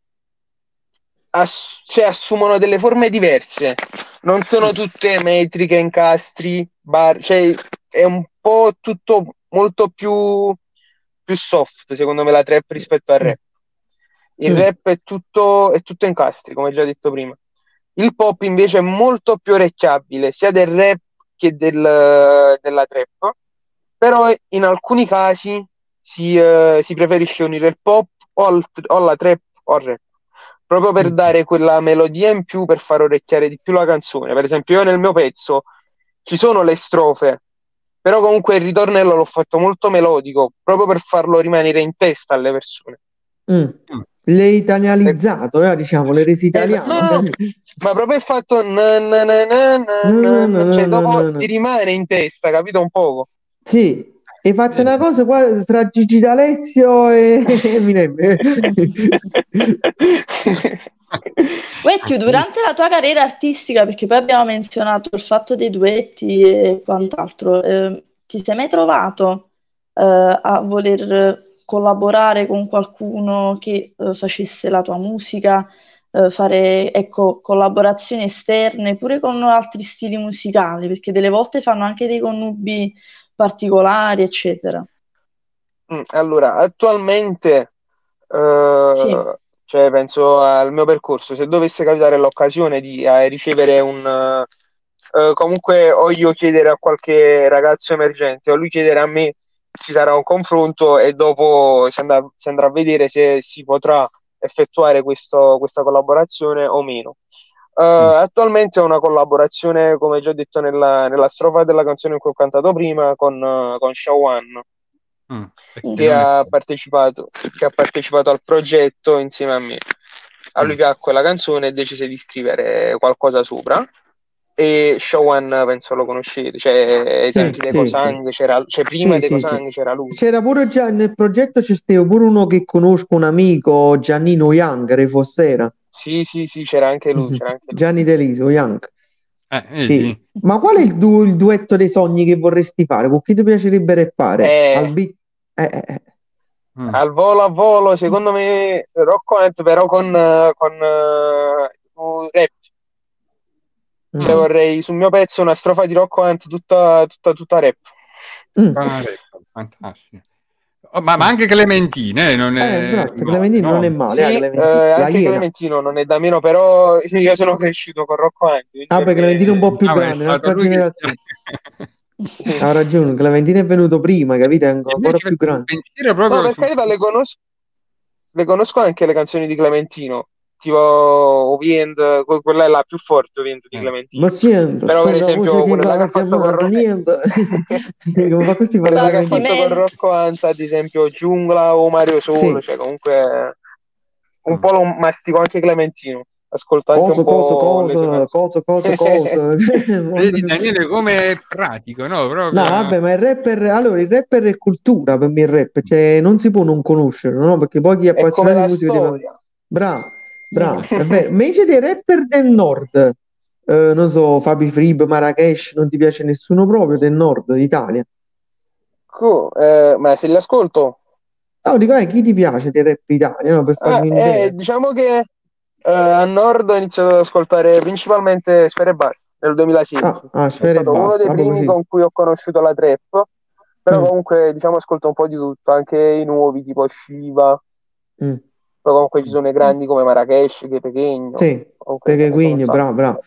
ass- cioè, assumono delle forme diverse. Non sono tutte metriche, incastri, bar, cioè è un po' tutto molto più, più soft, secondo me, la trap rispetto al rap. Il Mm. rap è tutto, è tutto incastri, come già detto prima. Il pop invece è molto più orecchiabile, sia del rap che del- della trap, però in alcuni casi si, eh, si preferisce unire il pop o, o alla trap o al rap, proprio per Mm. dare quella melodia in più per far orecchiare di più la canzone. Per esempio, io nel mio pezzo ci sono le strofe, però comunque il ritornello l'ho fatto molto melodico, proprio per farlo rimanere in testa alle persone. Mm. L'hai italianizzato, eh, diciamo, l'hai reso Esatto, italiano. no, ma proprio il fatto na na na na na na cioè No, no, dopo no, no. ti rimane in testa, capito un poco? Sì, hai fatto una cosa qua tra Gigi D'Alessio e Eminem. Wettiu, durante la tua carriera artistica, perché poi abbiamo menzionato il fatto dei duetti e quant'altro, eh, ti sei mai trovato eh, a voler collaborare con qualcuno che eh, facesse la tua musica, eh, fare ecco, collaborazioni esterne, pure con altri stili musicali, perché delle volte fanno anche dei connubi particolari, eccetera. Mm, Allora, attualmente, eh, Sì. cioè penso al mio percorso, se dovesse capitare l'occasione di eh, ricevere un, eh, comunque o io chiedere a qualche ragazzo emergente o lui chiedere a me, ci sarà un confronto e dopo si andrà, si andrà a vedere se si potrà effettuare questo- questa collaborazione o meno. Eh, attualmente ho una collaborazione, come già detto nella, nella strofa della canzone che ho cantato prima, con, eh, con Shawan Mm. che è- ha partecipato, che ha partecipato al progetto insieme a me. A lui Mm. piacque la canzone e decise di scrivere qualcosa sopra. E Shawan penso lo conoscete, cioè ai Sì, tempi dei sì, Cosang, c'era, cioè prima Sì, dei sì, sì. Cosang c'era lui. C'era pure già nel progetto c'è stato pure uno che conosco, un amico, Giannino Young, Re Fossera. Sì, sì, sì, c'era anche lui, c'era anche lui. Gianni Deliso, Young. Eh, Sì. vedi? Ma qual è il, du- il duetto dei sogni che vorresti fare? Con chi ti piacerebbe rappare? Eh. Al beat- eh, eh, eh. Mm. Al volo a volo, secondo me Rocco Hunt, però con, eh, con eh, un rap. Mm. Cioè vorrei sul mio pezzo una strofa di Rocco Hunt tutta, tutta, tutta rap. Mm. Ah, fantastico. Oh, ma, ma anche Clementine, eh, non Eh, è... esatto, no, Clementino no. non è male, Sì, eh, eh, Clementino. La anche. Clementino non è da meno, però io sono cresciuto con Rocco Hunt. quindi Ah, beh, Clementino è un po' più Ah, grande, un'altra generazione. Sì. Ha ragione, Clementino è venuto prima, capite? È ancora più grande. pensiero No, per su- carità, le conosco, le conosco anche le canzoni di Clementino, tipo Ovient, que- quella è la più forte, Ovient di Eh. Clementino. Ma sento, Però per esempio quella che ha fatto con non niente. Come fa parla Quella che ha fatto con Rocco Hunt, ad esempio Giungla o Mario Solo, Sì. cioè comunque un po' lo mastico anche Clementino. Ascolto anche Cosa, un po' sue cosa, canzoni. cosa, cosa, cosa. Vedi Daniele come è pratico, no? Proprio... No, vabbè, ma il rapper, allora il rapper è cultura per me il rap, cioè non si può non conoscerlo, no? Perché poi chi è appassionato la di musica bravo, bravo, è vero. Invece dei rapper del nord, eh, non so, Fabi Frib, Marrakesh, non ti piace nessuno proprio del nord d'Italia? Co- eh, ma se li ascolto, No, dico, eh, chi ti piace del rap Italia, no? Per Ah, farmi eh, un'idea. diciamo che eh, a nord ho iniziato ad ascoltare principalmente Sfere Basta nel 2016. Ah, ah, È stato uno dei primi così. con cui ho conosciuto la trap, però Mm, comunque diciamo ascolto un po' di tutto, anche i nuovi tipo Shiva, mm. Poi comunque ci sono i grandi come Marrakesh, che è pequeño, Sì, sacco. bravo, bravo.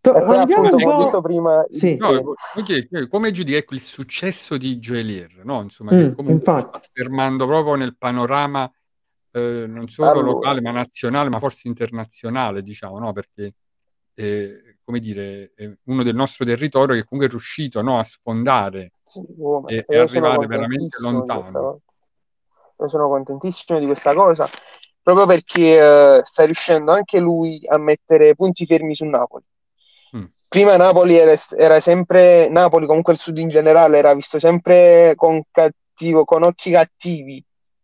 To- E poi andiamo appunto, un po'... detto prima, Sì, No, ok, come giudichi ecco, il successo di Joelier, no? Insomma, che mm, comunque si sta infatti. affermando proprio nel panorama eh, non solo allora, locale, ma nazionale, ma forse internazionale, diciamo, no? Perché eh, come dire, eh, uno del nostro territorio che comunque è riuscito no, a sfondare Sì, e, E arrivare veramente lontano. Io sono contentissimo di questa cosa, proprio perché eh, sta riuscendo anche lui a mettere punti fermi su Napoli. Mm. Prima Napoli era, era sempre, Napoli, comunque il sud in generale, era visto sempre con cattivo, con occhi cattivi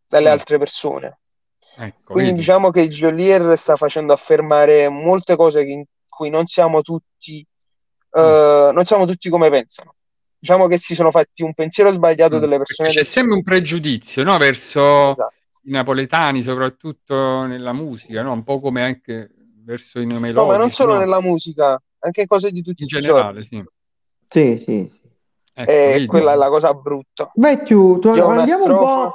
dalle Mm. altre persone. Ecco, Quindi vedi? diciamo che Geolier sta facendo affermare molte cose in cui non siamo tutti, eh, non siamo tutti come pensano. Diciamo che si sono fatti un pensiero sbagliato Mm. delle persone c'è del sempre un pregiudizio no, verso Esatto. I napoletani, soprattutto nella musica, no? un po' come anche verso i No, ma non solo no? nella musica, anche cose di tutti in i giorni. generale, sì. Sì, sì. sì. Ecco, E vedi? quella è la cosa brutta. Matthew, tu- andiamo un po'.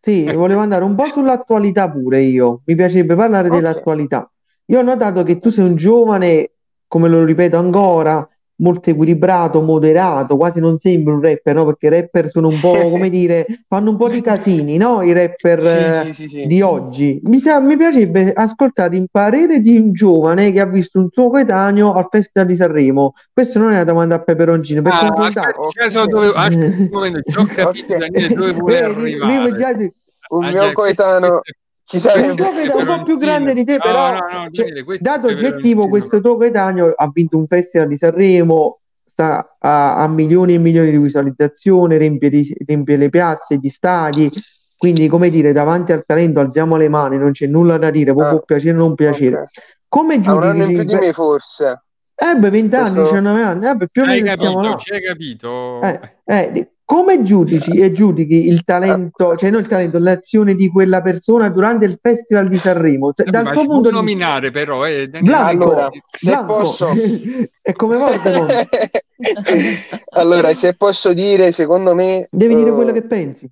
Sì, volevo andare un po' sull'attualità pure io. Mi piacerebbe parlare Ok. dell'attualità. Io ho notato che tu sei un giovane, come lo ripeto ancora, molto equilibrato, moderato, quasi non sembri un rapper, no? Perché i rapper sono un po', come dire, fanno un po' di casini, no? I rapper Sì, sì, sì, sì. di oggi. Mi, sa- mi piacerebbe ascoltare il parere di un giovane che ha visto un suo coetaneo al Festival di Sanremo. Questo non è una domanda a peperoncino, per Ah, confrontare. aspetta, già so dove, aspetta un momento, già ho capito Ok. Daniele dove vuole mi arrivare. piace- Un Ah, mio coetaneo questo- ci un sarebbe. un po' più grande di te, No, però, no, no, cioè, dato oggettivo, questo tuo coetaneo ha vinto un festival di Sanremo, sta a, a milioni e milioni di visualizzazioni, riempie, di- riempie le piazze, gli stadi. Quindi, come dire, davanti al talento alziamo le mani, non c'è nulla da dire, può, Ah, può piacere o non piacere. ok. Come Ha un anno in più giudici? di me, forse. Eh beh, 20 anni, Questo- 19 anni, eh beh, più o Hai meno stiamo capito, hai capito? Eh, eh, come giudici e giudichi il talento, cioè non il talento, l'azione di quella persona durante il Festival di Sanremo? Cioè, dal ma tuo si può punto di vista, nominare però, eh. Blanco, Allora, se Blanco. posso. E come secondo? Allora, se posso dire, secondo me, Devi dire eh, quello che pensi.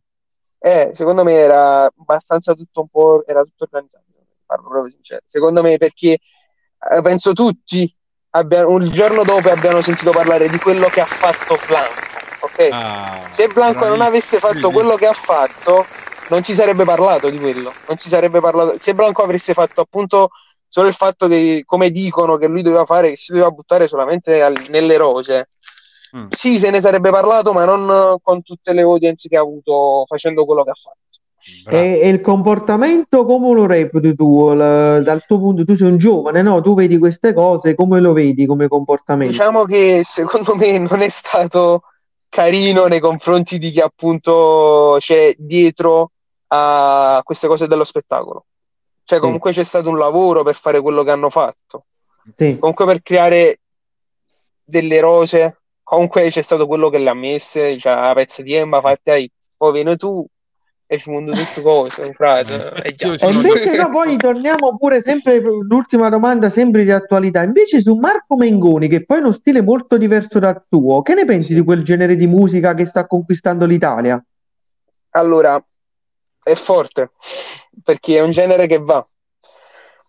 eh, secondo me era abbastanza tutto un po', era tutto organizzato, parlo proprio sincero. Secondo me perché eh, penso tutti abbiano, il giorno dopo abbiano sentito parlare di quello che ha fatto Blanco, ok? Ah, Se Blanco non avesse fatto quello che ha fatto, non si sarebbe parlato di quello. Non si sarebbe parlato. Se Blanco avesse fatto appunto solo il fatto che, come dicono, che lui doveva fare, che si doveva buttare solamente al- nelle rose, Mm. sì, se ne sarebbe parlato, ma non con tutte le audience che ha avuto facendo quello che ha fatto. E, e il comportamento come lo reputi tu? l- dal tuo punto, tu sei un giovane, no? Tu vedi queste cose, come lo vedi come comportamento? Diciamo che secondo me non è stato carino nei confronti di chi appunto c'è dietro a queste cose dello spettacolo. Cioè, Sì. comunque c'è stato un lavoro per fare quello che hanno fatto. Sì. Comunque per creare delle rose, comunque c'è stato quello che le ha messe, cioè a pezzi di Emma fatte ai poi vieni tu e ci mondo tutte cose, frate. Eh, e invece no, poi torniamo pure sempre, l'ultima domanda sempre di attualità, invece su Marco Mengoni, che poi ha uno stile molto diverso dal tuo, che ne pensi di quel genere di musica che sta conquistando l'Italia? Allora, è forte perché è un genere che va.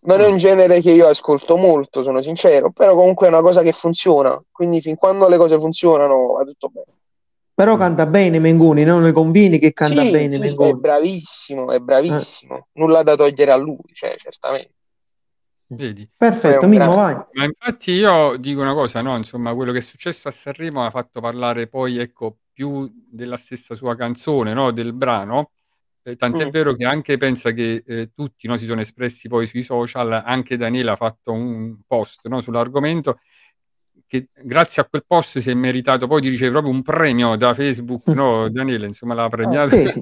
Non è un genere che io ascolto molto, sono sincero, però comunque è una cosa che funziona. Quindi fin quando le cose funzionano va tutto bene. Però canta bene Mengoni, non le convieni che canta Sì, bene sì, sì, è Mengoni? bravissimo, è bravissimo. Nulla da togliere a lui, cioè, certamente. Vedi? Perfetto, Mimmo, vai. Ma infatti io dico una cosa, no? Insomma, quello che è successo a Sanremo ha fatto parlare poi, ecco, più della stessa sua canzone, no? Del brano. Eh, tant'è Mm. vero che anche pensa che eh, tutti no, si sono espressi poi sui social, anche Daniele ha fatto un post no, sull'argomento che grazie a quel post si è meritato poi di ricevere proprio un premio da Facebook, no? Daniele, insomma, l'ha premiato. Sì, sì.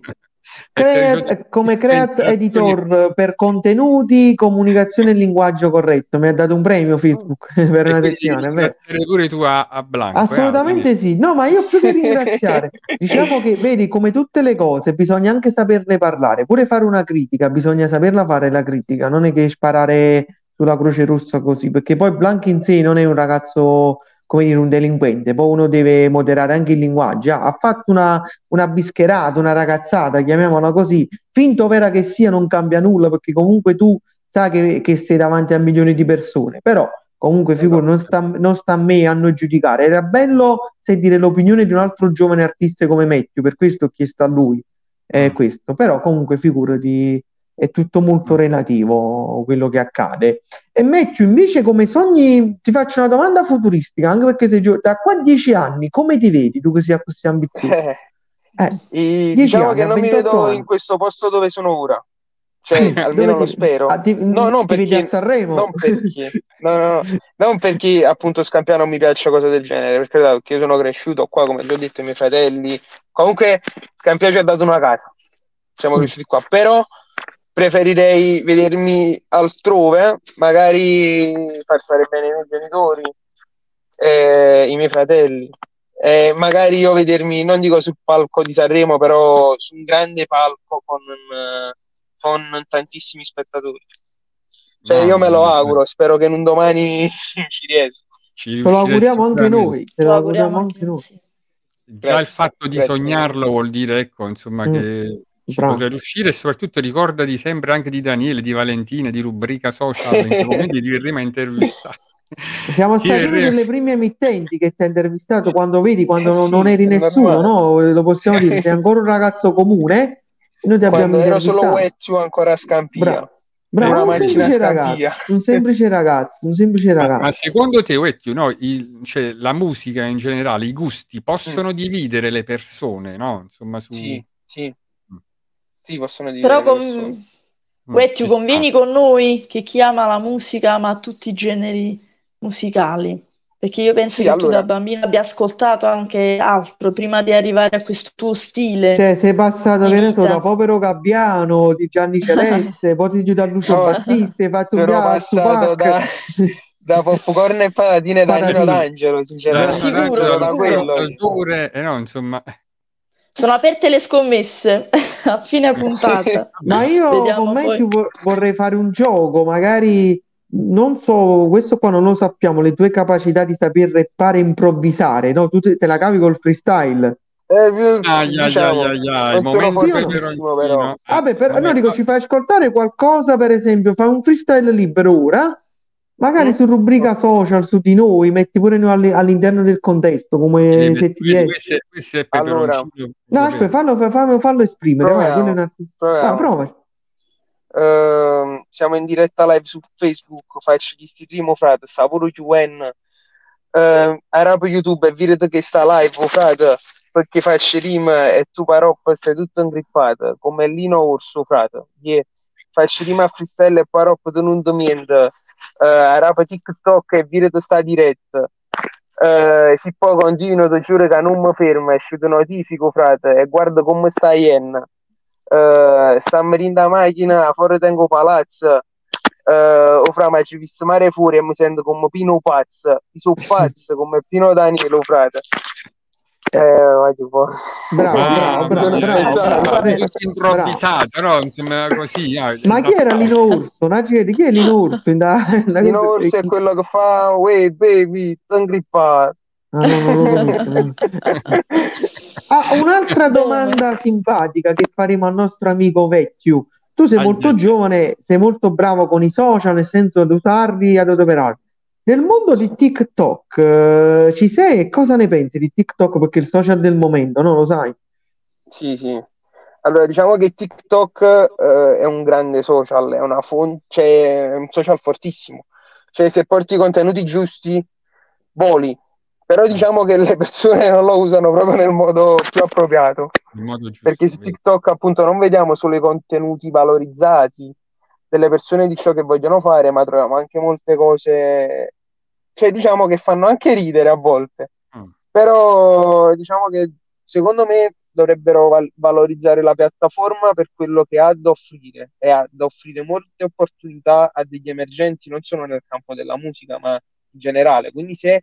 Creat- ricevuto come Creat tantissime Editor per contenuti, comunicazione e linguaggio corretto. Mi ha dato un premio Facebook per una ringraziare pure tu a, a Blanco. eh, Assolutamente sì, no, ma io più che ringraziare, diciamo che vedi, come tutte le cose, bisogna anche saperne parlare, pure fare una critica, bisogna saperla fare la critica, non è che sparare sulla Croce Rossa così, perché poi Blanco in sé non è un ragazzo, come dire, un delinquente, poi uno deve moderare anche il linguaggio, ha fatto una, una bischerata, una ragazzata, chiamiamola così, finto vera che sia non cambia nulla, perché comunque tu sai che, che sei davanti a milioni di persone, però Comunque, figura, non sta, non sta a me a non giudicare. Era bello sentire l'opinione di un altro giovane artista come Matthew, per questo ho chiesto a lui eh, questo. Però, comunque, figurati, è tutto molto relativo quello che accade. E Matthew, invece, come sogni, ti faccio una domanda futuristica, anche perché sei gio- da qua a dieci anni, come ti vedi tu che sei così ambizioso? Eh, Eh, 10 diciamo anni, che non mi 28 vedo anni. in questo posto dove sono ora. Cioè, almeno lo spero. ah, ti- No, non perché, a Sanremo? non perché, no, no, no, non perché appunto Scampia non mi piaccia cose del genere, per carità, perché io sono cresciuto qua, come ti ho detto, i miei fratelli. Comunque, Scampia ci ha dato una casa, siamo Mm. cresciuti qua, però preferirei vedermi altrove, magari far stare bene i miei genitori, eh, i miei fratelli. Eh, magari io vedermi, non dico sul palco di Sanremo, però su un grande palco con, con tantissimi spettatori. Cioè, io me lo auguro, spero che in un domani ci riesco. ci Te lo auguriamo anche noi, te Ce lo auguriamo anche noi. Già il fatto di grazie. sognarlo vuol dire, ecco, insomma, Mm, che bravo. riuscire e soprattutto ricordati sempre anche di Daniele, di Valentina, di rubrica social, in momenti ti verremo a intervistare. Siamo Ti stati una delle prime emittenti che ti ha intervistato quando vedi, quando Eh non, sì, non eri nessuno, no? Lo possiamo dire, sei ancora un ragazzo comune noi ti abbiamo Quando ero solo. Wetju ancora a Scampia, Bravo, bravo, una un semplice ragazzo, un semplice ragazzo, un semplice Ma, ma ragazzo. secondo te, Uecchio, no, il- cioè, la musica in generale, i Mm. gusti possono dividere le persone, no? Insomma, su... Sì, sì, Mm. Sì, possono dividere Però con... persone. Mm, ci convieni con noi che chi ama la musica ama tutti i generi musicali? Perché io penso Sì, che tu da allora, bambino abbia ascoltato anche altro prima di arrivare a questo tuo stile Cioè, sei passato, ne so, da. Povero Gabbiano, di Gianni Celeste, poi ti giù da Lucio no, Battisti, hai fatto sono passato da, da popcorn e patatine da Nino. D'Angelo, Da sinceramente. Sicuro, Angelo, Sono da sicuro. quello io. l'autore, e no, insomma, Sono aperte le scommesse a fine puntata. Ma io Vediamo con poi. Matthew vo- vorrei fare un gioco, magari non so, questo qua non lo sappiamo, le tue capacità di saper rappare e improvvisare, no? Tu te, te la cavi col freestyle. Eh, ai, diciamo, ai, ai, ai, momento però. Vabbè, per, no, vabbè, dico, no, ci fai ascoltare qualcosa, per esempio, fai un freestyle libero ora, magari Mm? su rubrica social, su di noi, metti pure noi alli- all'interno del contesto, come se ti vedi, questo è, questo è Allora. No, aspetta, fallo, fallo, fallo esprimere, proviamo, vai, proviamo. prova. Ehm, siamo in diretta live su Facebook, faccio gli primo frate, sta pure UN. Ehm, a rap YouTube e vedete che sta live, oh, frate, perché faccio rima e tu parop stai tutto ingrippato, come Lino Orso, frate. Yeah. Faccio rima a freestyle e parop non niente. Eh, a rap TikTok e vedete sta diretta. Eh, se poi continuo, ti giuro che non mi fermo, esce ti notifico, frate, e guarda come sta Ienna. Eh, stiamo in la macchina, fuori tengo palazzo. Eh, o fra ma ci visto mare fuori e mi sento come Pino Pazzo. Mi sono pazzo come Pino Danilo, frate. Eh, vai tipo. Bravo, Mamma bravo, bravo, mia, bravo, bravo. tutto Eh, bravo. improvvisato, no? Insomma, così. ah, Ma chi era no. Lino Urso? No, chi chi è Lino Urso? Da, da- Lino Orso è quello che fa, wey baby, ingrippato. Ah, no. Ah, un'altra domanda simpatica che faremo al nostro amico Vecchio. Tu sei molto giovane, sei molto bravo con i social, nel senso di usarli ad adoperarli. Nel mondo di TikTok, eh, ci sei e cosa ne pensi di TikTok? Perché è il social del momento, no? Lo sai? Sì, sì. Allora, diciamo che TikTok eh, è un grande social, è una fonte, cioè, è un social fortissimo. Cioè, se porti i contenuti giusti, voli. Però diciamo che le persone non lo usano proprio nel modo più appropriato. Modo giusto, Perché su. TikTok appunto non vediamo solo i contenuti valorizzati delle persone di ciò che vogliono fare, ma troviamo anche molte cose, cioè diciamo che fanno anche ridere a volte. Mm. Però diciamo che secondo me dovrebbero val- valorizzare la piattaforma per quello che ha da offrire e ha da offrire molte opportunità a degli emergenti, non solo nel campo della musica, ma in generale. Quindi se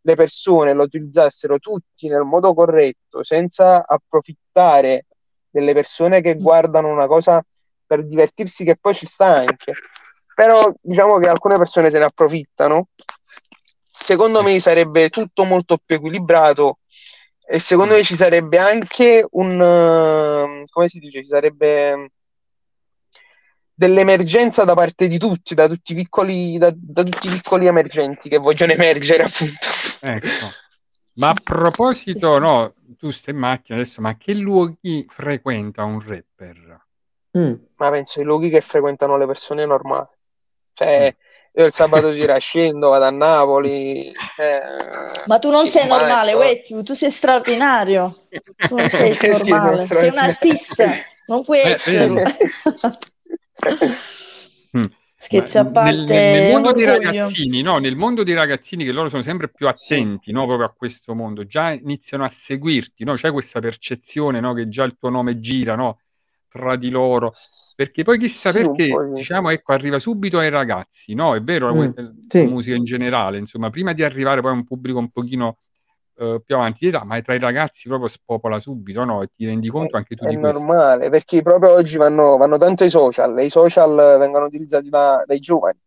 le persone lo utilizzassero tutti nel modo corretto, senza approfittare delle persone che guardano una cosa per divertirsi, che poi ci sta anche. Però diciamo che alcune persone se ne approfittano. Secondo me sarebbe tutto molto più equilibrato e secondo me ci sarebbe anche un, eh, come si dice, ci sarebbe dell'emergenza da parte di tutti, da tutti i piccoli, da, da tutti i piccoli emergenti che vogliono emergere, appunto. Ecco. Ma a proposito, no, tu stai in macchina adesso, ma che luoghi frequenta un rapper? Mm. ma penso ai luoghi che frequentano le persone normali. Cioè, io il sabato sera scendo, vado a Napoli. eh, Ma tu non sì, sei ma normale, ecco, Wettiu, tu sei straordinario. Tu non sei normale, sei un artista, non puoi esserlo. Mm. Scherzi a parte, nel, nel- mondo dei ragazzini, no, nel mondo dei ragazzini che loro sono sempre più Sì. attenti, no, proprio a questo mondo, già iniziano a seguirti, no? C'è questa percezione, no, che già il tuo nome gira, no, tra di loro, perché poi chissà Sì, perché, diciamo, ecco, arriva subito ai ragazzi, no? È vero, la, Mm, la sì. musica in generale, insomma, prima di arrivare poi a un pubblico un pochino eh, più avanti di età, ma tra i ragazzi proprio spopola subito, no? E ti rendi conto anche tu È di questo. normale, perché proprio oggi vanno, vanno tanto i social, e i social vengono utilizzati da- dai giovani.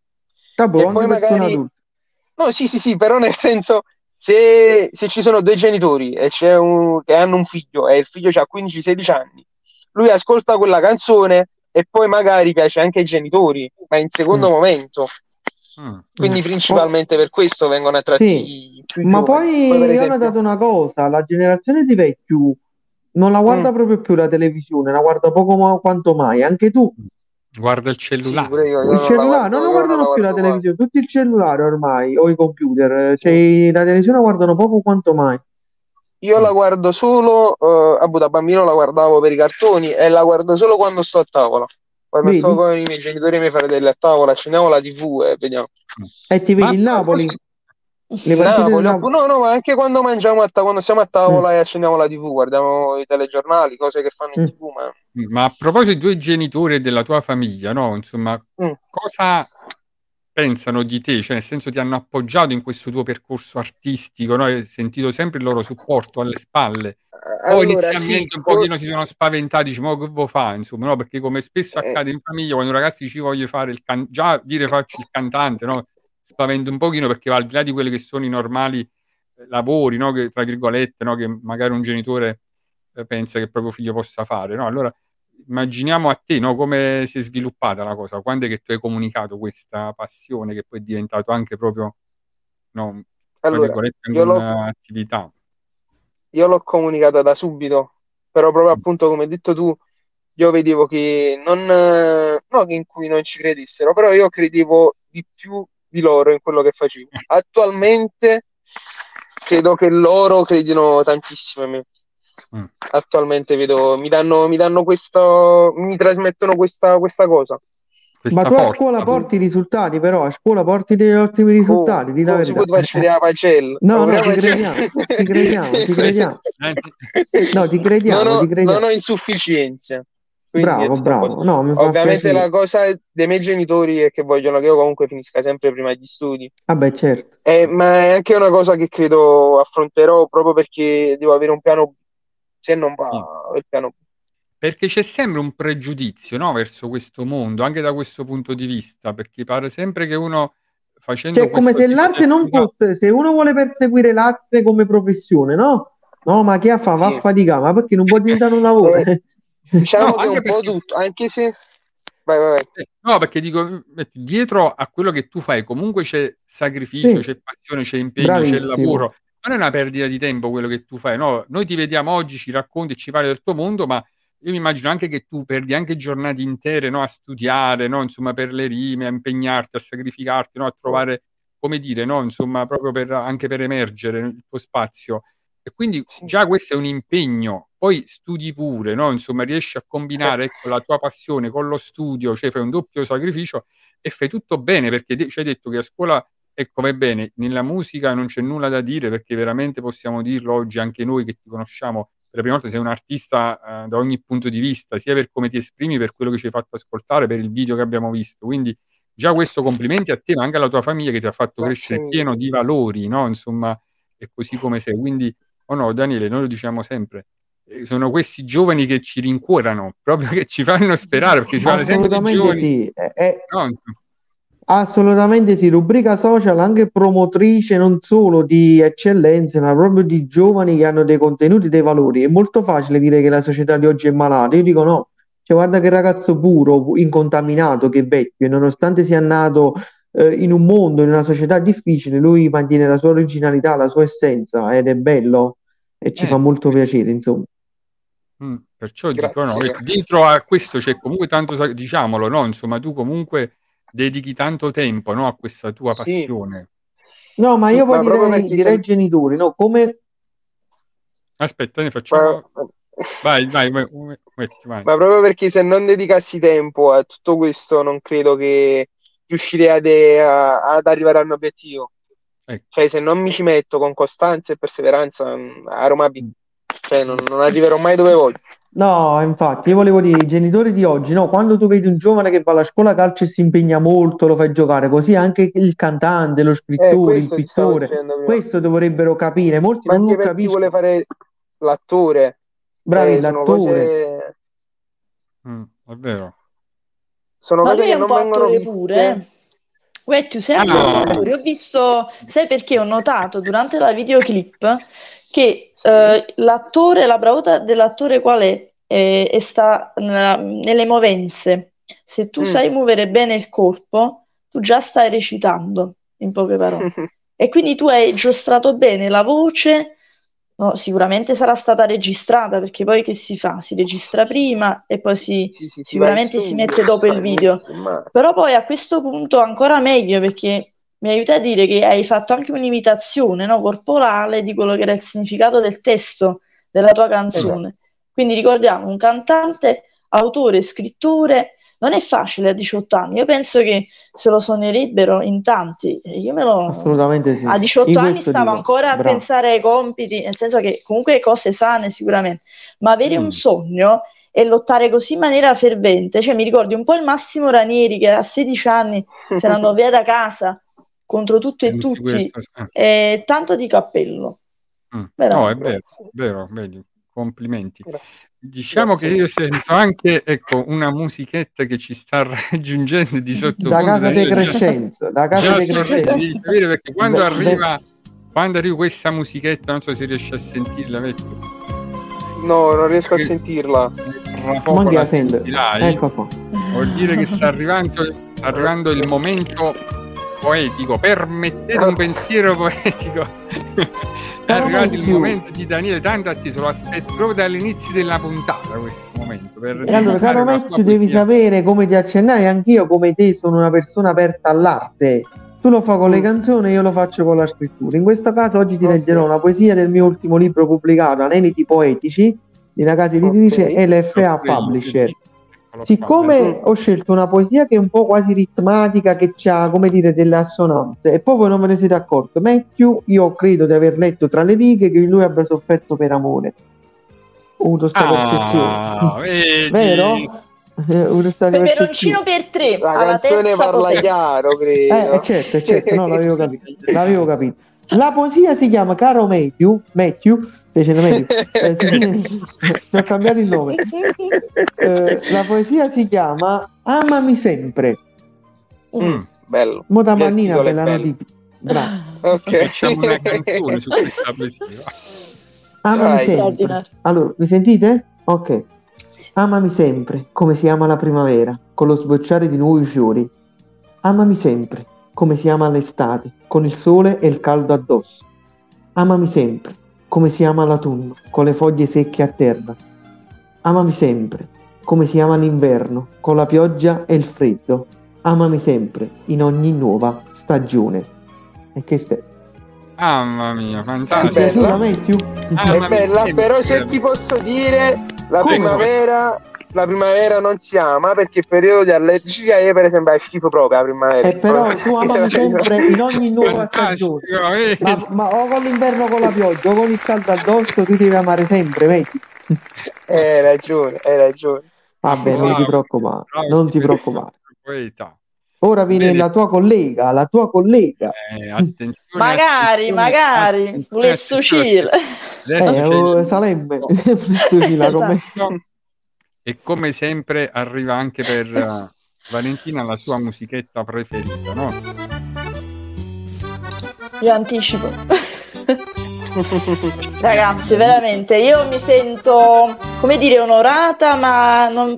Vabbè, E poi magari, no, sì, sì, sì, però nel senso, se, se ci sono due genitori e c'è un, che hanno un figlio e il figlio ha 15-16 anni, lui ascolta quella canzone e poi magari piace anche ai genitori, ma in secondo Mm. momento. Mm. Quindi Mm. principalmente per questo vengono attratti Sì, più ma poi Poi per io ho esempio, notato una cosa, la generazione di vecchiu non la guarda Mm. proprio più la televisione, la guarda poco ma quanto mai, anche tu. Guarda il sì, cellulare. pure io, io Il non la cellulare, non non guardano la più la mai. televisione, tutti il cellulare ormai, o i computer, Sì. cioè la televisione la guardano poco quanto mai. Io Mm. la guardo solo, eh, a da bambino la guardavo per i cartoni e la guardo solo quando sto a tavola. Quando sto Vedi? con i miei genitori e i miei fratelli a tavola, accendiamo la TV e vediamo. E ti Ma vedi il a Napoli, le Napoli, no, no, ma anche quando mangiamo a ta- quando siamo a Mm, tavola e accendiamo la TV, guardiamo i telegiornali, cose che fanno in mm. TV, ma Ma a proposito dei tuoi genitori e della tua famiglia, no? Insomma, Mm. cosa pensano di te? Cioè, nel senso, ti hanno appoggiato in questo tuo percorso artistico, no? Hai sentito sempre il loro supporto alle spalle. O allora sì, inizialmente un for- pochino si sono spaventati, dici, ma che vuoi fare? Insomma, no? Perché come spesso eh, accade in famiglia, quando i ragazzi ci voglio fare il can- già dire faccio il cantante, no? Spaventa un pochino perché va al di là di quelli che sono i normali eh, lavori, no? Che, tra virgolette, no? Che magari un genitore eh, pensa che il proprio figlio possa fare, no? Allora immaginiamo a te, no? Come si è sviluppata la cosa, quando è che tu hai comunicato questa passione che poi è diventato anche proprio, no, allora, io un'attività. io l'ho comunicata da subito, però proprio Mm. appunto come hai detto tu, io vedevo che non, no che in cui non ci credessero, però io credevo di più di loro in quello che facevo. Attualmente credo che loro credino tantissimo in me. Mm. Attualmente vedo, mi danno, mi danno questo, mi trasmettono questa, questa cosa. Ma Questa tu a forza. scuola tu- porti i risultati, però, a scuola porti degli ottimi risultati, Come? di la Come si può fare a pagella? No, no, ti a crediamo, ti crediamo, ti crediamo. No, ti crediamo, Non ho, ti crediamo. non ho insufficienze. Bravo, a bravo. No, Ovviamente piacere. la cosa dei miei genitori è che vogliono che io comunque finisca sempre prima gli studi, Vabbè, certo. Eh, ma è anche una cosa che credo affronterò proprio perché devo avere un piano B. Se non va sì. il piano B. Perché c'è sempre un pregiudizio, no, verso questo mondo, anche da questo punto di vista, perché pare sempre che uno facendo Cioè, è come se l'arte non fosse, se uno vuole perseguire l'arte come professione, no? No, ma che fa? Va a Sì. faticare, ma perché non può diventare un lavoro? Eh, diciamo No, che un anche po' perché tutto, anche se... Vai, vai, vai. Eh, No, perché dico, dietro a quello che tu fai comunque c'è sacrificio, Sì, c'è passione, c'è impegno, c'è bravissimo. lavoro. Non è una perdita di tempo quello che tu fai, no? Noi ti vediamo oggi, ci racconti e ci parli del tuo mondo, ma io mi immagino anche che tu perdi anche giornate intere, no? A studiare, no? Insomma, per le rime, a impegnarti, a sacrificarti, no? A trovare, come dire, no? Insomma, proprio per, anche per emergere il tuo spazio. E quindi Sì. già questo è un impegno. Poi studi pure, no? Insomma, riesci a combinare ecco, la tua passione con lo studio, cioè fai un doppio sacrificio e fai tutto bene perché ci hai detto che a scuola, ecco, va bene, nella musica non c'è nulla da dire perché veramente possiamo dirlo oggi anche noi che ti conosciamo per la prima volta, sei un artista eh, da ogni punto di vista, sia per come ti esprimi, per quello che ci hai fatto ascoltare, per il video che abbiamo visto. Quindi già questo complimenti a te, ma anche alla tua famiglia che ti ha fatto crescere pieno di valori, no? Insomma, è così come sei. Quindi, oh no, Daniele, noi lo diciamo sempre. eh, Sono questi giovani che ci rincuorano, proprio che ci fanno sperare, perché si parla sempre giovani. sì. È- è- No, insomma, Assolutamente sì, rubrica social anche promotrice non solo di eccellenze, ma proprio di giovani che hanno dei contenuti, dei valori. È molto facile dire che la società di oggi è malata. Io dico no, cioè guarda che ragazzo puro, incontaminato, che vecchio, e nonostante sia nato eh, in un mondo, in una società difficile, lui mantiene la sua originalità, la sua essenza ed è bello e ci eh, fa molto piacere, insomma. Mm, perciò Grazie, dico no, ecco, dietro a questo c'è comunque tanto, diciamolo, no? Insomma, tu comunque dedichi tanto tempo, no, a questa tua Sì, passione. No, ma sì, io ma poi proprio direi, genitori, no? Come Aspetta, ne Ma, facciamo... Vai, vai, vai, vai, vai. ma proprio perché se non dedicassi tempo a tutto questo, non credo che riuscirei ad, ad arrivare al mio obiettivo. Ecco. Cioè, se non mi ci metto con costanza e perseveranza, mm, a Roma B, cioè, non, non arriverò mai dove voglio. No, infatti, io volevo dire, i genitori di oggi, no, quando tu vedi un giovane che va alla scuola calcio e si impegna molto, lo fai giocare, così anche il cantante, lo Eh, scrittore, il questo ti stavo pittore, dicendo prima. questo dovrebbero capire, molti Ma non anche per chi vuole capiscono. fare l'attore, Bravi, eh, sono l'attore. cose, Mm, è vero. sono Ma cose lui che è un non po' vengono attore viste. pure. eh. Uè, tu sei anche un po' Ah, attore. Ho visto, sai perché ho notato durante la videoclip che eh, l'attore, la bravura dell'attore qual è? Eh, e sta nella- nelle movenze. Se tu Mm. sai muovere bene il corpo, tu già stai recitando, in poche parole. E quindi tu hai giostrato bene la voce, no, sicuramente sarà stata registrata, perché poi che si fa? Si registra prima e poi si, Sì, sì, sicuramente si mette dopo il video. Però poi a questo punto ancora meglio perché mi aiuta a dire che hai fatto anche un'imitazione, no, corporale di quello che era il significato del testo della tua Esatto. canzone. Quindi ricordiamo, un cantante, autore, scrittore, non è facile a 18 anni. Io penso che se lo suonerebbero in tanti. Io me lo... Assolutamente sì. A 18 In anni stavo dico, ancora a bravo. pensare ai compiti, nel senso che comunque cose sane sicuramente, ma avere Mm. un sogno e lottare così in maniera fervente, cioè mi ricordi un po' il Massimo Ranieri che a 16 anni se ne andò via da casa contro tutto e tutti, questo? Eh. e tanto di cappello, Mm. No, è vero, vero, vedi, complimenti. Grazie. Diciamo che Grazie. io sento anche, ecco, una musichetta che ci sta raggiungendo di Da sottofondo. casa già, Crescenzo, da casa sorrisi, Crescenzo. devi sapere perché quando Beh, arriva, beh, quando arriva questa musichetta, non so se riesci a sentirla, vedi, No, non riesco a perché sentirla. tra poco Mondi la sentirai, Ecco qua. vuol dire che sta arrivando, sta arrivando il momento poetico, permettete un pensiero poetico. È arrivato il momento di Daniele tanto atteso, lo aspetto proprio dall'inizio della puntata questo momento per E allora, caro Matthew, devi sapere, come ti accennai, anch'io come te sono una persona aperta all'arte. Tu lo fai con le Mm. canzoni, io lo faccio con la scrittura. In questo caso oggi ti Ok. leggerò una poesia del mio ultimo libro pubblicato, Aneliti Poetici, di una casa editrice Ok. LFA io, Publisher. Siccome ho scelto una poesia che è un po' quasi ritmatica, che ha, come dire, delle assonanze, e poi voi non ve ne siete accorto, Matthew, io credo di aver letto tra le righe che lui abbia sofferto per amore. Ho avuto sta Ah, percezione. Vero? Eh, Peperoncino per tre, La canzone parla potenza. chiaro, Eh, credo. eh, certo, eh, certo, no, l'avevo capito. L'avevo capito. La poesia si chiama Caro Matthew, Matthew, stai dicendo Matthew? Eh, sì, ti ho cambiato il nome. Eh, la poesia si chiama Amami sempre. Mm, bello. Mota Già il mannina per la bello. notifica. Bravo. Ok. Facciamo una canzone su questa poesia. Amami Vai. sempre. Allora, mi sentite? Ok. Amami sempre, come si ama la primavera, con lo sbocciare di nuovi fiori. Amami sempre, come si ama l'estate, con il sole e il caldo addosso. Amami sempre, come si ama l'autunno, con le foglie secche a terra. Amami sempre, come si ama l'inverno, con la pioggia e il freddo. Amami sempre, in ogni nuova stagione. E che stai? Mamma mia, Ti è fantastico. bella. È bella, però se ti posso dire, la primavera, la primavera non si ama perché il periodo di allergia io per esempio è schifo proprio la primavera. E però tu amami sempre in ogni nuova stagione. Ma, ma o con l'inverno o con la pioggia o con il caldo addosso, tu devi amare sempre, vedi? Eh, Hai ragione, hai ragione. Vabbè, non ti preoccupare, non ti preoccupare. Ora viene Bene. la tua collega, la tua collega. Eh, attenzione, Magari, attenzione, magari, attenzione, volesse uscire. Eh, oh, la come- E come sempre arriva anche per eh, Valentina la sua musichetta preferita, no? Io anticipo. Ragazzi, veramente, io mi sento, come dire, onorata, ma non,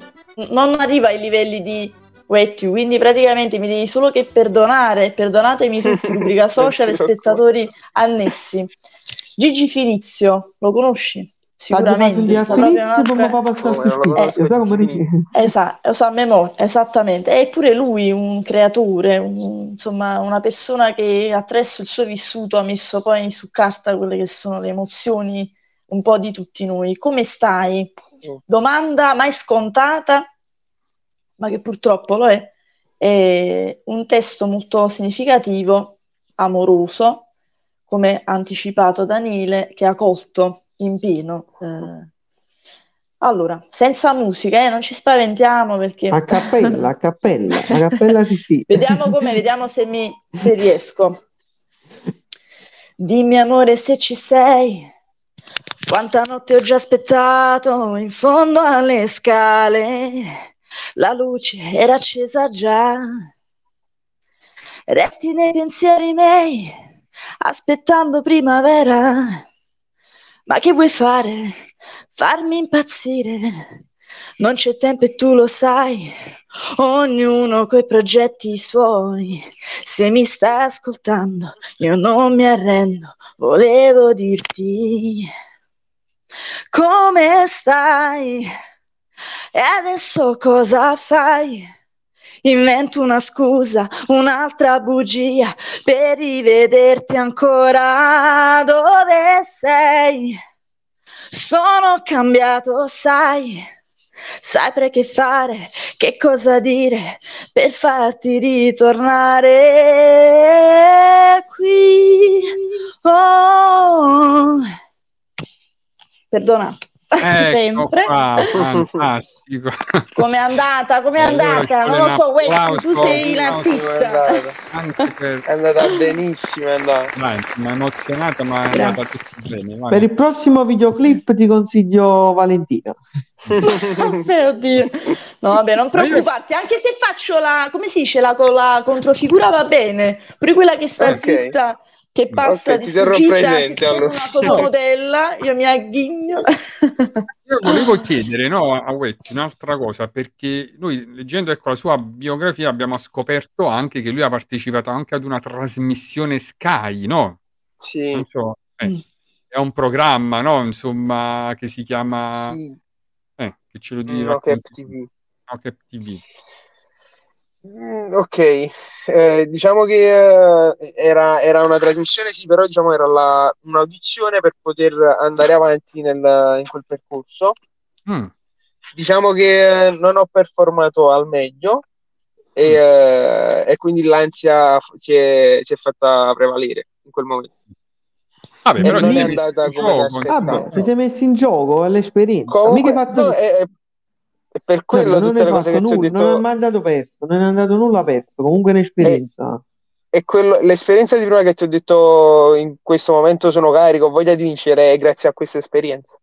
non arrivo ai livelli di Wetty, quindi praticamente mi devi solo che perdonare, perdonatemi tutti, rubrica social e spettatori annessi. Gigi Finizio, lo conosci? sicuramente sta proprio un'altra... dici? Esatto, lo so, a memoria, esattamente. È pure lui un creatore, un- insomma, una persona che attraverso il suo vissuto ha messo poi su carta quelle che sono le emozioni un po' di tutti noi. Come stai? Domanda mai scontata, ma che purtroppo lo è. È un testo molto significativo, amoroso, come ha anticipato Danile, che ha colto in pieno. eh. Allora, senza musica, eh, non ci spaventiamo perché... A cappella, a cappella, a cappella si sti. Vediamo come, vediamo se, mi, se riesco. Dimmi amore se ci sei, quanta notte ho già aspettato in fondo alle scale. La luce era accesa già, resti nei pensieri miei, aspettando primavera. Ma che vuoi fare? Farmi impazzire. Non c'è tempo e tu lo sai, ognuno coi progetti suoi. Se mi stai ascoltando, io non mi arrendo, volevo dirti come stai e adesso cosa fai? Invento una scusa, un'altra bugia per rivederti ancora dove sei. Sono cambiato, sai. Saprei che fare, che cosa dire per farti ritornare qui. Oh. Perdonato. Ecco Sempre. qua, fantastico. Com'è andata? Com'è andata? Non lo so, Wecchio, tu applauso, sei un l'artista. Per... È andata benissimo, è andata. Dai, mi ha emozionato, ma è andata tutto bene. vai. Per il prossimo videoclip ti consiglio Valentina. Aspetta, oddio. No, vabbè, non preoccuparti, anche se faccio la, come si dice, la, con la controfigura va bene, pure quella che sta Ok. zitta, che passa Ok, di sfuggita, se presente, allora. una fotomodella, io mi agghigno. Io volevo chiedere no, a Wetti un'altra cosa, perché noi leggendo ecco, la sua biografia abbiamo scoperto anche che lui ha partecipato anche ad una trasmissione Sky, no? Sì, Non so, eh, Mm. è un programma, no? Insomma, che si chiama... sì, Eh, che ce lo di no, Cap TV. No, Cap TV. Mm, ok, eh, diciamo che eh, era, era una trasmissione, sì, però diciamo era la- un'audizione per poter andare avanti nel- in quel percorso. Mm. Diciamo che eh, non ho performato al meglio e, Mm. eh, e quindi l'ansia si è, si è fatta prevalere in quel momento. Vabbè, E però non è andata come gioco, insomma, ti sei messo in gioco, l'esperienza. Comunque, Mica fatto no, è, è- è per quello non tutte le cose che nulla, non detto. hai mai andato perso, non è andato nulla perso, comunque è un'esperienza. E quello- l'esperienza di prima che ti ho detto in questo momento sono carico, voglia di vincere è grazie a questa esperienza.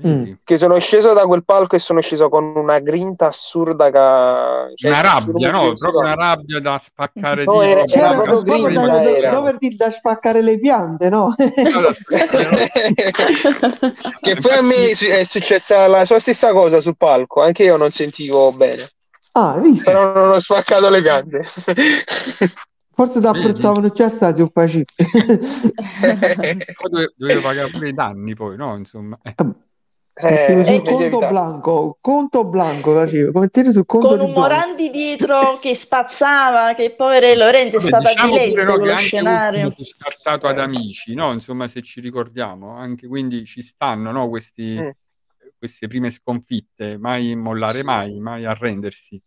Vedi? Che sono sceso da quel palco e sono sceso con una grinta assurda che... cioè, Una rabbia, no? Proprio una rabbia da spaccare No, di era- roba. era proprio grinta, da, era. dove ti- da spaccare le piante, no? No, da spaccare, no? Che poi a me è successa la sua stessa cosa sul palco, anche io non sentivo bene, Ah, visto? però non ho spaccato le piante. Forse ti apprezzavano più assai un facile. Dovevo pagare pure i danni poi, no? Insomma, eh. Eh, invece conto blanco, conto blanco facevo, come mettere sul conto Con un. Morandi dietro che spazzava, che povera Lorente è Vabbè, stata diciamo pure diletta no, lo anche scenario. fu scartato ad amici, no? Insomma, se ci ricordiamo, anche quindi ci stanno, no? Questi, Mm. queste prime sconfitte, mai mollare mai, mai arrendersi.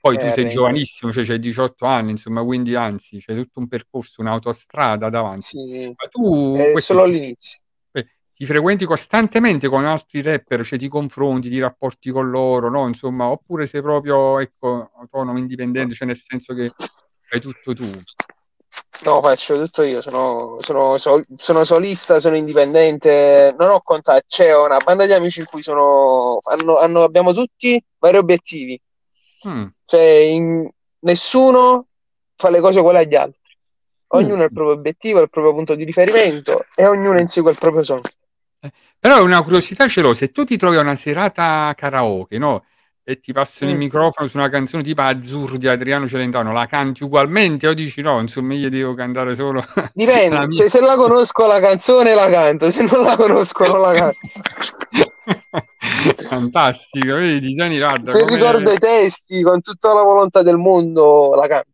Poi tu Eh, sei arrendersi. giovanissimo, cioè hai 18 anni, insomma, quindi anzi, c'è tutto un percorso, un'autostrada davanti. Sì, Ma tu è questo, solo all'inizio. Ti frequenti costantemente con altri rapper, cioè ti confronti, ti rapporti con loro, no? Insomma, oppure sei proprio, ecco, autonomo, indipendente, cioè nel senso che fai tutto tu. No, faccio tutto io, sono, sono sol- sono solista, sono indipendente, non ho contatti, c'è una banda di amici in cui sono, hanno- hanno- abbiamo tutti vari obiettivi, Mm. cioè in- nessuno fa le cose uguali agli altri, ognuno ha il proprio obiettivo, il proprio punto di riferimento e ognuno insegue il proprio sogno. Però una curiosità ce l'ho, se tu ti trovi a una serata karaoke, no? e ti passano il Mm. microfono su una canzone tipo Azzurro di Adriano Celentano, la canti ugualmente o dici no, insomma io devo cantare solo la Dipende, mia. se, se la conosco la canzone la canto, se non la conosco non la canto. Fantastico, vedi Dani, guarda Se come... ricordo i testi con tutta la volontà del mondo la canto.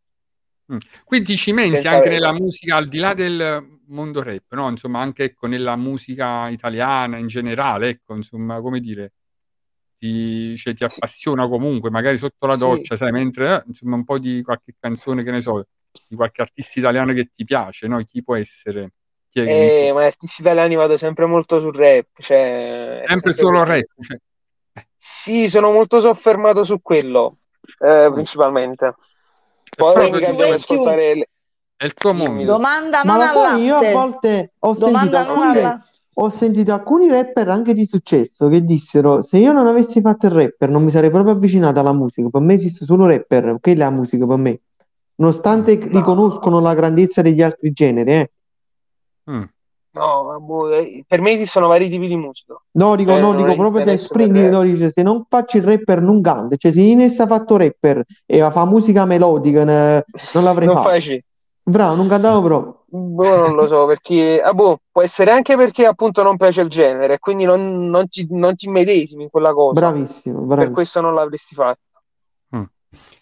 Mm. Quindi ci menti Senza anche regola. nella musica, al di là del mondo rap, no? Insomma, anche ecco, nella musica italiana in generale, ecco, insomma, come dire, ti, cioè, ti appassiona comunque, magari sotto la Sì. doccia, sai, mentre, eh, insomma, un po' di qualche canzone, che ne so, di qualche artista italiano che ti piace, no? Chi può essere? Chi è che- Eh, ma artisti italiani vado sempre molto sul rap, cioè, sempre sempre solo rap, cioè, Sì, sono molto soffermato su quello, eh, principalmente. Poi mi you- ascoltare le- il mondo. Domanda Ma non al sai, io a volte ho sentito alcuni, ho sentito alcuni rapper anche di successo che dissero se io non avessi fatto il rapper non mi sarei proprio avvicinato alla musica, per me esiste solo rapper, che è la musica per me, nonostante riconoscono la grandezza degli altri generi, eh. Mm. No, vabbè, per me esistono vari tipi di musica. No, dico, Eh, no, dico proprio che nessuno esprimi, no, dice, se non faccio il rapper non canto, cioè se ne avessi fatto rapper e fa musica melodica ne- non l'avrei Non fatto. facile. Bravo, non cantavo proprio. Boh, non lo so, perché ah, boh, può essere anche perché appunto non piace il genere, quindi non, non ti, non ti medesimi in quella cosa. Bravissimo, Per bravissimo. questo non l'avresti fatto.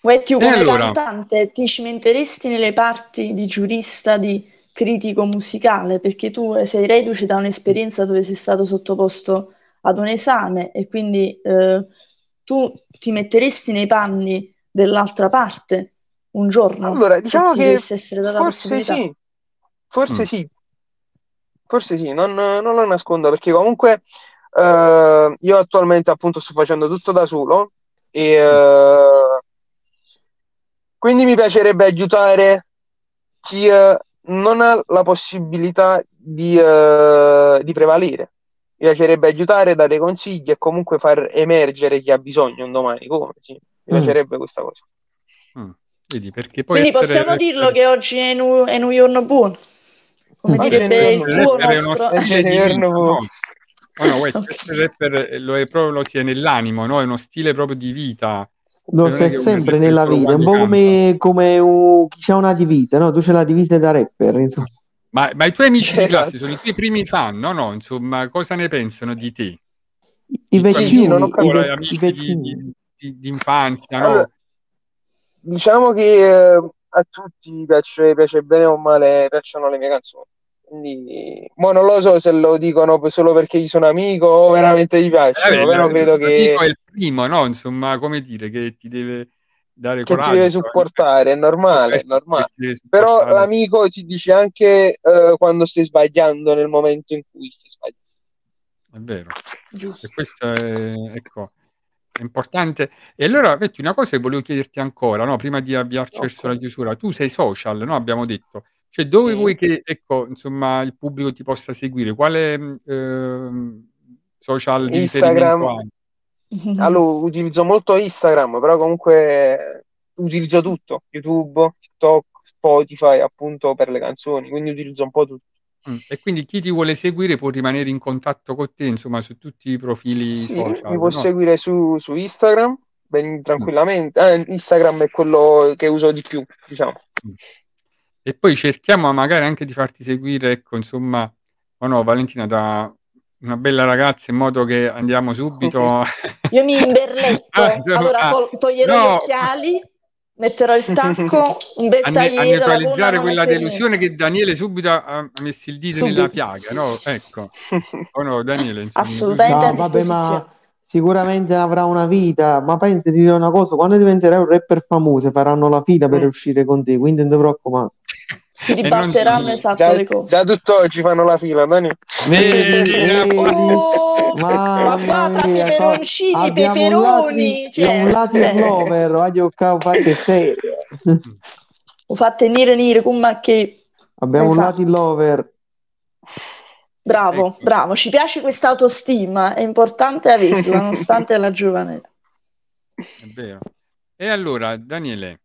Wait, you E come allora? cantante ti cimenteresti nelle parti di giurista, di critico musicale, perché tu sei reduce da un'esperienza dove sei stato sottoposto ad un esame e quindi eh, tu ti metteresti nei panni dell'altra parte un giorno, Allora, diciamo che dovesse essere data forse sì, forse Mm. sì, forse sì, non, non lo nascondo perché comunque eh, io attualmente appunto sto facendo tutto da solo e eh, quindi mi piacerebbe aiutare chi eh, non ha la possibilità di, eh, di prevalere. Mi piacerebbe aiutare, dare consigli e comunque far emergere chi ha bisogno un domani, come sì, mi Mm. piacerebbe questa cosa. Mm. Vedi, perché può Quindi essere possiamo dirlo che oggi è un, è un giorno buono, come Oggi direbbe è il tuo nostro... è un no? No, no, wait, Ok. essere rapper lo è proprio, lo si è nell'animo, no? È uno stile proprio di vita. Lo è sei è sempre nella vita, è un po' come, come un- chi ha una divisa, no? Tu c'hai la divisa da rapper, insomma. Ma, ma i tuoi amici di Esatto. classe sono i tuoi primi fan, no? No, insomma, cosa ne pensano di te? I i, capito. scuola, ve- i amici di, vecchini. di, di- di infanzia, no? Diciamo che eh, a tutti piace, piace bene o male, piacciono le mie canzoni. Quindi, mo non lo so se lo dicono solo perché gli sono amico o veramente gli Eh, piacciono, vabbè, però il- credo che, è il primo, no? Insomma, come dire, che ti deve dare che ti coraggio. deve eh. supportare, è normale, è normale. che ti deve Però l'amico ti dice anche eh, quando stai sbagliando nel momento in cui stai sbagliando. È vero. Giusto. E questo è, ecco, è importante. E allora, vedi, una cosa che volevo chiederti ancora, no? Prima di avviarci verso Ok. la chiusura. Tu sei social, no? Abbiamo detto. Cioè, dove Sì. vuoi che, ecco, insomma, il pubblico ti possa seguire? Quale ehm, social di Instagram, allora utilizzo molto Instagram, però comunque utilizzo tutto, YouTube, TikTok, Spotify, appunto per le canzoni, quindi utilizzo un po' tutto. Mm. E quindi chi ti vuole seguire può rimanere in contatto con te, insomma, su tutti i profili Sì, social, mi può no? seguire su, su Instagram, ben Mm. tranquillamente. Eh, Instagram è quello che uso di più, diciamo. Mm. E poi cerchiamo magari anche di farti seguire, ecco, insomma, o no, Valentina, da una bella ragazza in modo che andiamo subito. Io mi imberletto, Ah, insomma, allora ah, tol- toglierò no. gli occhiali, metterò il tacco, un bel a, neutralizzare quella delusione che Daniele subito ha, messo il dito nella Subito. piaga, no? Ecco. O no, Daniele, insomma, Assolutamente No, vabbè, ma sicuramente avrà una vita, ma pensa ti dirò una cosa, quando diventerai un rapper famoso faranno la fila per Mm. uscire con te, quindi non ti preoccupare. Si ribatteranno esatto Già, le cose. già tutt'oggi fanno la fila, Dani. Eh? Oh, ma qua tra mia, peperoncini, abbiamo un peperoni, lati, cioè, un lati cioè, lover, voglio fate serio. ho fatto nire nire come che Abbiamo un Esatto. lati lover. bravo, Ecco. bravo, ci piace questa autostima, è importante averla nonostante la giovane. È vero. E allora, Daniele,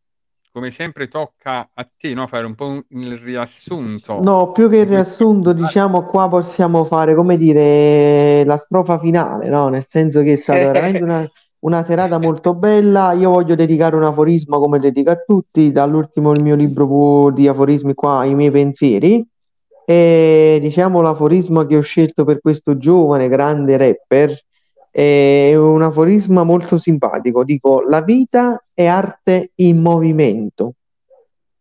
come sempre tocca a te, no, fare un po' un- il riassunto. No, più che il riassunto, diciamo qua possiamo fare, come dire, la strofa finale, no? Nel senso che è stata veramente una, una serata molto bella. Io voglio dedicare un aforisma come dedico a tutti, dall'ultimo il mio libro di aforismi qua, I miei pensieri. E diciamo l'aforisma che ho scelto per questo giovane grande rapper è un aforisma molto simpatico. Dico, la vita è arte in movimento.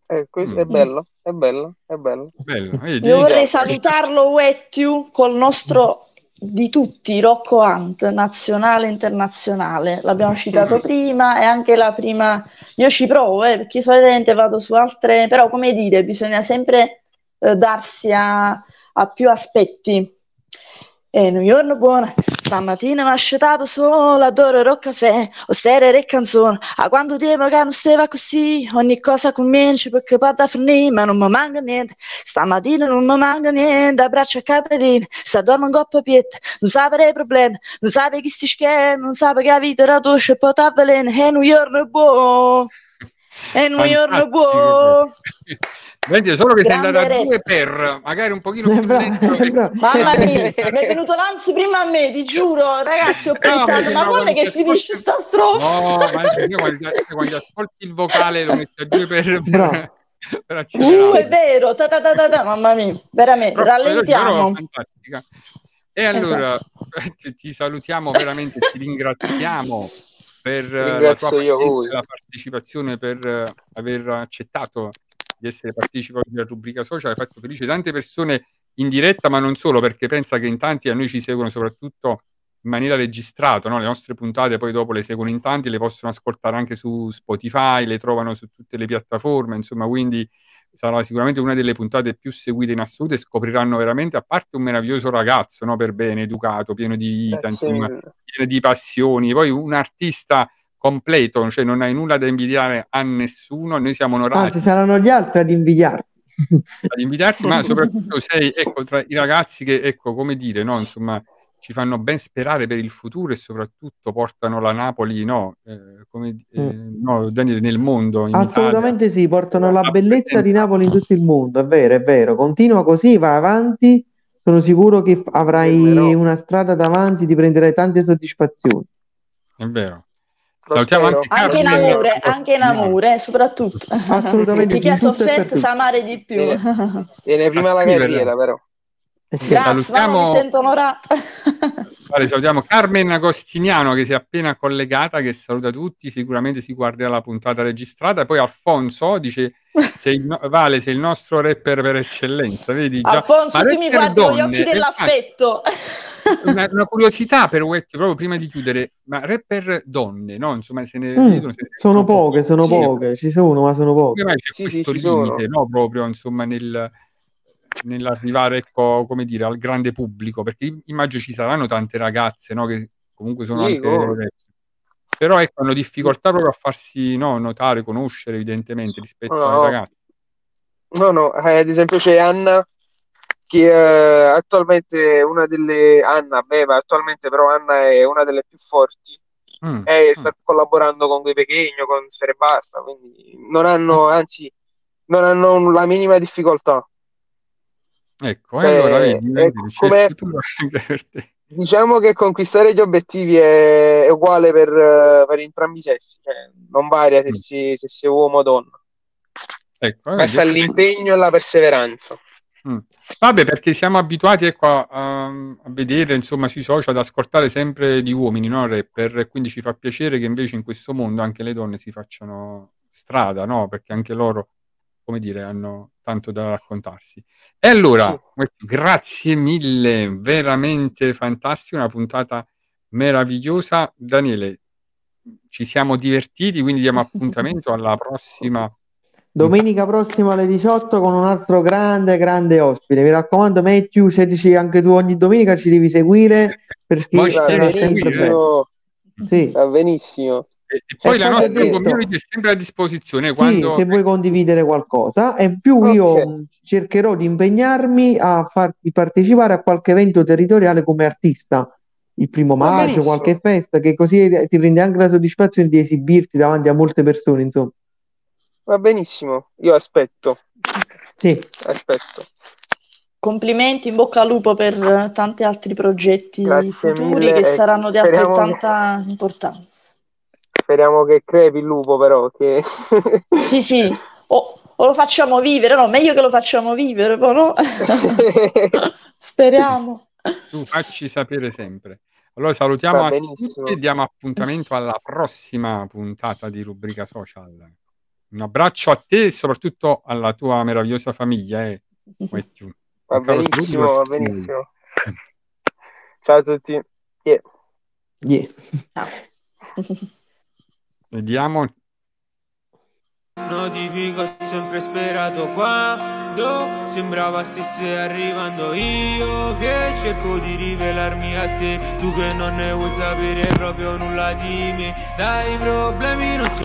Eh, questo è bello, è bello, è bello. Bello, vedi? Io vorrei salutarlo, Wettiu, col nostro di tutti, Rocco Hunt, nazionale e internazionale. L'abbiamo citato prima e anche la prima. Io ci provo, eh, perché solitamente vado su altre, però come dire, bisogna sempre eh, darsi a, a più aspetti. E un giorno buono, stamattina mi ha asciutato solo, adoro caffè, o serie e canzoni, a quando tempo che non stava così, ogni cosa comincia perché poi da finire, ma non mi manca niente, stamattina non mi manca niente, abbraccio a capelline, sta dormo in coppa pietta, non sapere i problemi, non sapere chi si scherza, non sapere che la vita era dolce e poi t'avvelena, e un giorno buono, e un giorno buono. Vedi, solo che sei andata a due per magari un pochino più lento. e-. Mamma mia, mi è venuto l'ansia prima a me, ti giuro, ragazzi, ho No, ma pensato, ma quando è quando che ti finisce sta ascolti- strofa? No, ma io quando, quando ascolti il vocale lo metti a due per, per, per Uh, è vero, ta ta ta ta ta, mamma mia, veramente, Però rallentiamo. E allora ti, ti salutiamo veramente, ti ringraziamo per eh, la Ringrazio tua io pazienza la partecipazione, per eh, aver accettato di essere partecipe della rubrica social. Hai fatto felice tante persone in diretta, ma non solo, perché pensa che in tanti a noi ci seguono soprattutto in maniera registrata, no? Le nostre puntate poi dopo le seguono in tanti, le possono ascoltare anche su Spotify, le trovano su tutte le piattaforme, insomma, quindi sarà sicuramente una delle puntate più seguite in assoluto e scopriranno veramente, a parte un meraviglioso ragazzo, no? Per bene, educato, pieno di vita, Grazie insomma, mille. pieno di passioni, poi un artista completo, cioè non hai nulla da invidiare a nessuno, noi siamo onorati Anzi, saranno gli altri ad invidiarti. ad invitarti, ma soprattutto sei ecco, tra i ragazzi che, ecco, come dire, no, insomma, ci fanno ben sperare per il futuro e soprattutto portano la Napoli, no, eh, come, eh, no, Daniele, nel mondo, in Assolutamente sì, portano la La bellezza di. Napoli in tutto il mondo, è vero, è vero. Continua così, vai avanti. Sono sicuro che avrai una strada davanti, ti prenderai tante soddisfazioni. Italia. È vero. Salutiamo anche Anche in amore, anche in amore, soprattutto. Assolutamente Chi ha sofferto sa amare di più. Eh, Viene prima la carriera, però. Eh. Grazie, mamma, Salutiamo- mi sento onorata. Vale, salutiamo Carmen Agostiniano che si è appena collegata, che saluta tutti, sicuramente si guarderà la puntata registrata. Poi Alfonso dice: sei il no- Vale, sei il nostro rapper per eccellenza, vedi già. Alfonso, Ma tu mi guardi con gli donne, occhi eh, dell'affetto. una, una curiosità per Wetti, proprio prima di chiudere, ma rapper donne, no? Insomma, se ne Mm, vedono, se ne sono vedono poche, sono Sì. poche, ci sono, ma sono Come poche. mai c'è Sì, sì, questo sono. limite, no? Proprio, insomma, nel, nell'arrivare, ecco, come dire, al grande pubblico, perché immagino ci saranno tante ragazze, no? Che comunque sono Sì, anche rapper. Però ecco, hanno difficoltà proprio a farsi no, notare, conoscere evidentemente rispetto No, ai no. ragazzi. No, no, eh, ad esempio c'è Anna che eh, attualmente è una delle Anna, beh, ma attualmente però Anna è una delle più forti Mm, e mm. sta collaborando con Quei Pechegno, con Sfere Basta, quindi non hanno, anzi, non hanno la minima difficoltà. Ecco, e allora Eh, vedi, è vedi, come-. Diciamo che conquistare gli obiettivi è, è uguale per, eh, per entrambi i sessi, cioè, non varia se Mm. si, se si è uomo o donna, Ecco, basta l'impegno e la perseveranza. Mm. Vabbè, perché siamo abituati ecco, a, a- vedere insomma, sui social, ad ascoltare sempre di uomini, no? Rapper, quindi ci fa piacere che invece in questo mondo anche le donne si facciano strada, no? Perché anche loro, come dire, hanno tanto da raccontarsi. E allora, grazie mille, veramente fantastico, una puntata meravigliosa. Daniele, ci siamo divertiti, quindi diamo appuntamento alla prossima. Domenica prossima alle 18 con un altro grande, grande ospite. Mi raccomando, Matthew, se dici anche tu ogni domenica ci devi seguire perché Va bello. benissimo, Sì. va benissimo. E, e poi E la nostra detto- community è sempre a disposizione Sì, quando se vuoi condividere qualcosa, e più io Ok. mh, cercherò di impegnarmi a farti partecipare a qualche evento territoriale come artista, il primo Va maggio, benissimo. qualche festa, che così ti prendi anche la soddisfazione di esibirti davanti a molte persone, insomma. Va benissimo, io aspetto, Sì, aspetto. Complimenti, in bocca al lupo per tanti altri progetti Grazie futuri mille che saranno di speriamo che- altrettanta importanza. Speriamo che crepi il lupo, però. Che... Sì, sì, o, o lo facciamo vivere, no, meglio che lo facciamo vivere, però no? Speriamo. Tu facci sapere sempre. Allora salutiamo tutti e diamo appuntamento alla prossima puntata di Rubrica Social. Un abbraccio a te e soprattutto alla tua meravigliosa famiglia. Eh. Va benissimo, va benissimo. Ciao a tutti. Yeah. Yeah. Ciao. Vediamo. Notifico sempre sperato quando sembrava stesse arrivando io che cerco di rivelarmi a te tu che non ne vuoi sapere proprio nulla di me dai problemi non so